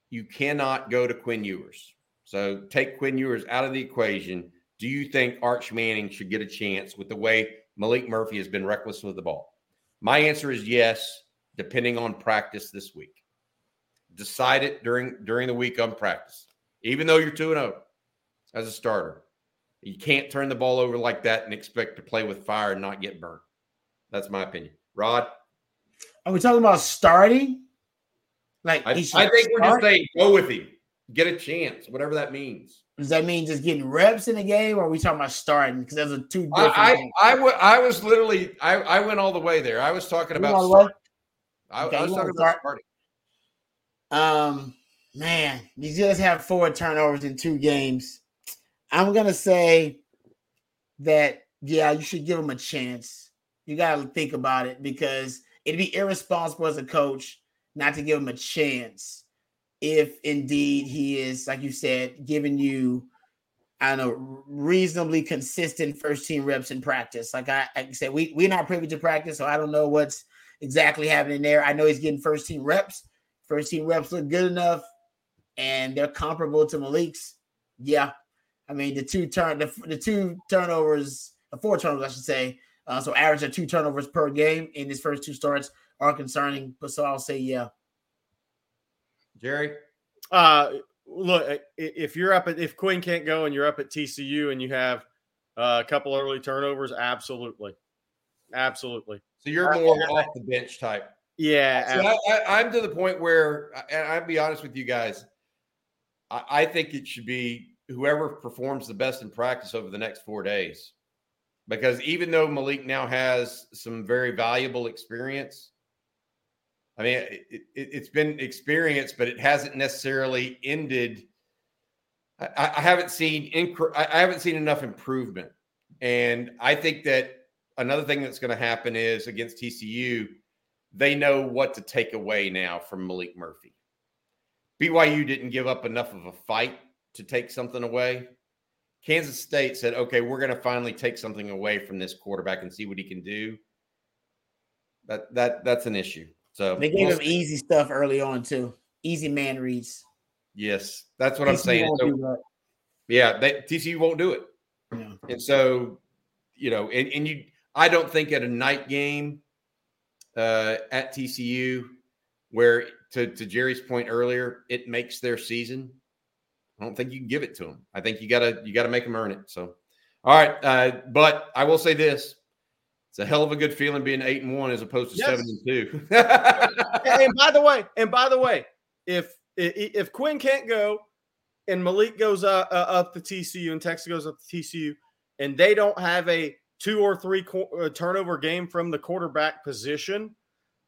you cannot go to Quinn Ewers. So take Quinn Ewers out of the equation do you think Arch Manning should get a chance with the way Maalik Murphy has been reckless with the ball? My answer is yes, depending on practice this week. Decide it during during the week on practice. Even though you're 2 0 as a starter, you can't turn the ball over like that and expect to play with fire and not get burned. That's my opinion. Rod? Are we talking about starting? Like I, I think start? we're just saying go with him. Get a chance, whatever that means. Does that mean just getting reps in the game, or are we talking about starting? Because there's a two different. I I, I, w- I was literally I, I went all the way there. I was talking about. I, okay, I, was talking about starting. Um, man, you just have four turnovers in two games. I'm gonna say that yeah, you should give him a chance. You got to think about it because it'd be irresponsible as a coach not to give him a chance if indeed he is, like you said, giving you, I don't know, reasonably consistent first team reps in practice. Like I, like I said, we we're not privy to practice, so I don't know what's exactly happening there. I know he's getting first team reps. first team reps look good enough, and they're comparable to Maalik's. Yeah, I mean the two turn the, the two turnovers, the four turnovers, I should say. Uh, so average of two turnovers per game in his first two starts are concerning. But so I'll say yeah. Jerry, Uh, look, if you're up at if Quinn can't go and you're up at TCU and you have uh, a couple early turnovers, absolutely, absolutely, so you're more off the bench type. yeah. See, I, I, I'm to the point where, and I'll be honest with you guys, I, I think it should be whoever performs the best in practice over the next four days. Because even though Maalik now has some very valuable experience, I mean, it, it, it's been experience, but it hasn't necessarily ended. I, I haven't seen I haven't seen enough improvement, and I think that another thing that's going to happen is against TCU, they know what to take away now from Maalik Murphy. BYU didn't give up enough of a fight to take something away. Kansas State said, okay, we're going to finally take something away from this quarterback and see what he can do. That that that's an issue. So They gave we'll him see. easy stuff early on too. Easy man reads. yes, that's what I'm saying. So, yeah, they, TCU won't do it. Yeah. And so, you know, and, and you, I don't think at a night game uh, at TCU, where to, to Jerry's point earlier, it makes their season. I don't think you can give it to them. I think you gotta you gotta make them earn it. So, all right, uh, but I will say this: it's a hell of a good feeling being eight and one as opposed to Yes. seven and two. and by the way, and by the way, if if Quinn can't go, and Maalik goes uh, uh, up to TCU, and Texas goes up to TCU, and they don't have a two or three qu- uh, turnover game from the quarterback position,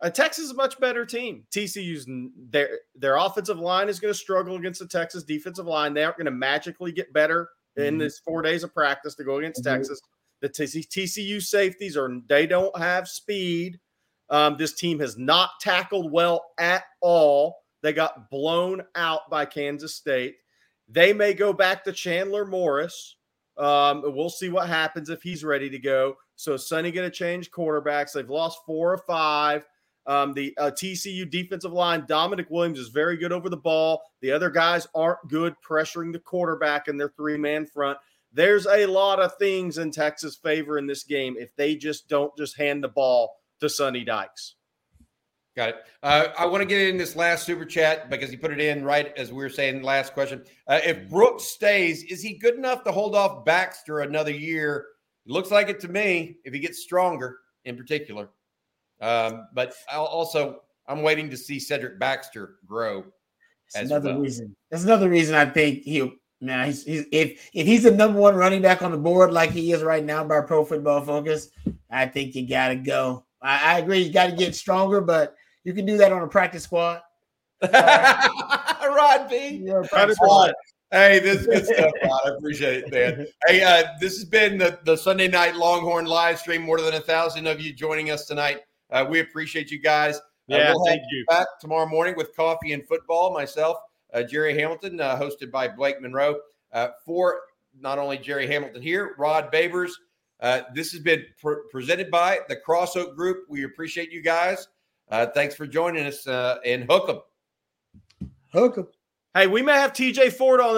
uh, Texas is a much better team. TCU's their their offensive line is going to struggle against the Texas defensive line. They aren't going to magically get better in Mhm. this four days of practice to go against Mhm. Texas. The TCU safeties are they don't have speed. Um, this team has not tackled well at all. They got blown out by Kansas State. They may go back to Chandler Morris. Um, we'll see what happens if he's ready to go. So Sonny going to change quarterbacks. They've lost four or five. Um, the uh, TCU defensive line, Damonic Williams is very good over the ball. The other guys aren't good pressuring the quarterback in their three man front. There's a lot of things in Texas' favor in this game if they just don't just hand the ball to Sonny Dykes. Got it. Uh, I want to get in this last super chat because he put it in right as we were saying. Last question: uh, If Brooks stays, is he good enough to hold off Baxter another year? It looks like it to me. If he gets stronger, in particular, um, but I'll also I'm waiting to see Cedric Baxter grow. That's another well. reason. That's another reason I think he'll. Now, he's, he's if if he's the number one running back on the board like he is right now by Pro Football Focus, I think you got to go. I, I agree, you got to get stronger, but you can do that on a practice squad. Rod B. You're a practice squad. Hey, this is good stuff, Rod. I appreciate it, man. Hey, uh, this has been the, the Sunday night Longhorn live stream. More than a thousand of you joining us tonight. Uh, we appreciate you guys. Uh, Yeah, we'll thank you. Back tomorrow morning with coffee and football. Myself, uh, Jerry Hamilton, uh, hosted by Blake Monroe. Uh, for not only Jerry Hamilton here, Rod Babers. Uh, this has been pre- presented by the Cross Oak Group. We appreciate you guys. Uh, thanks for joining us uh, and hook 'em. Hook 'em. Hey, we may have TJ Ford on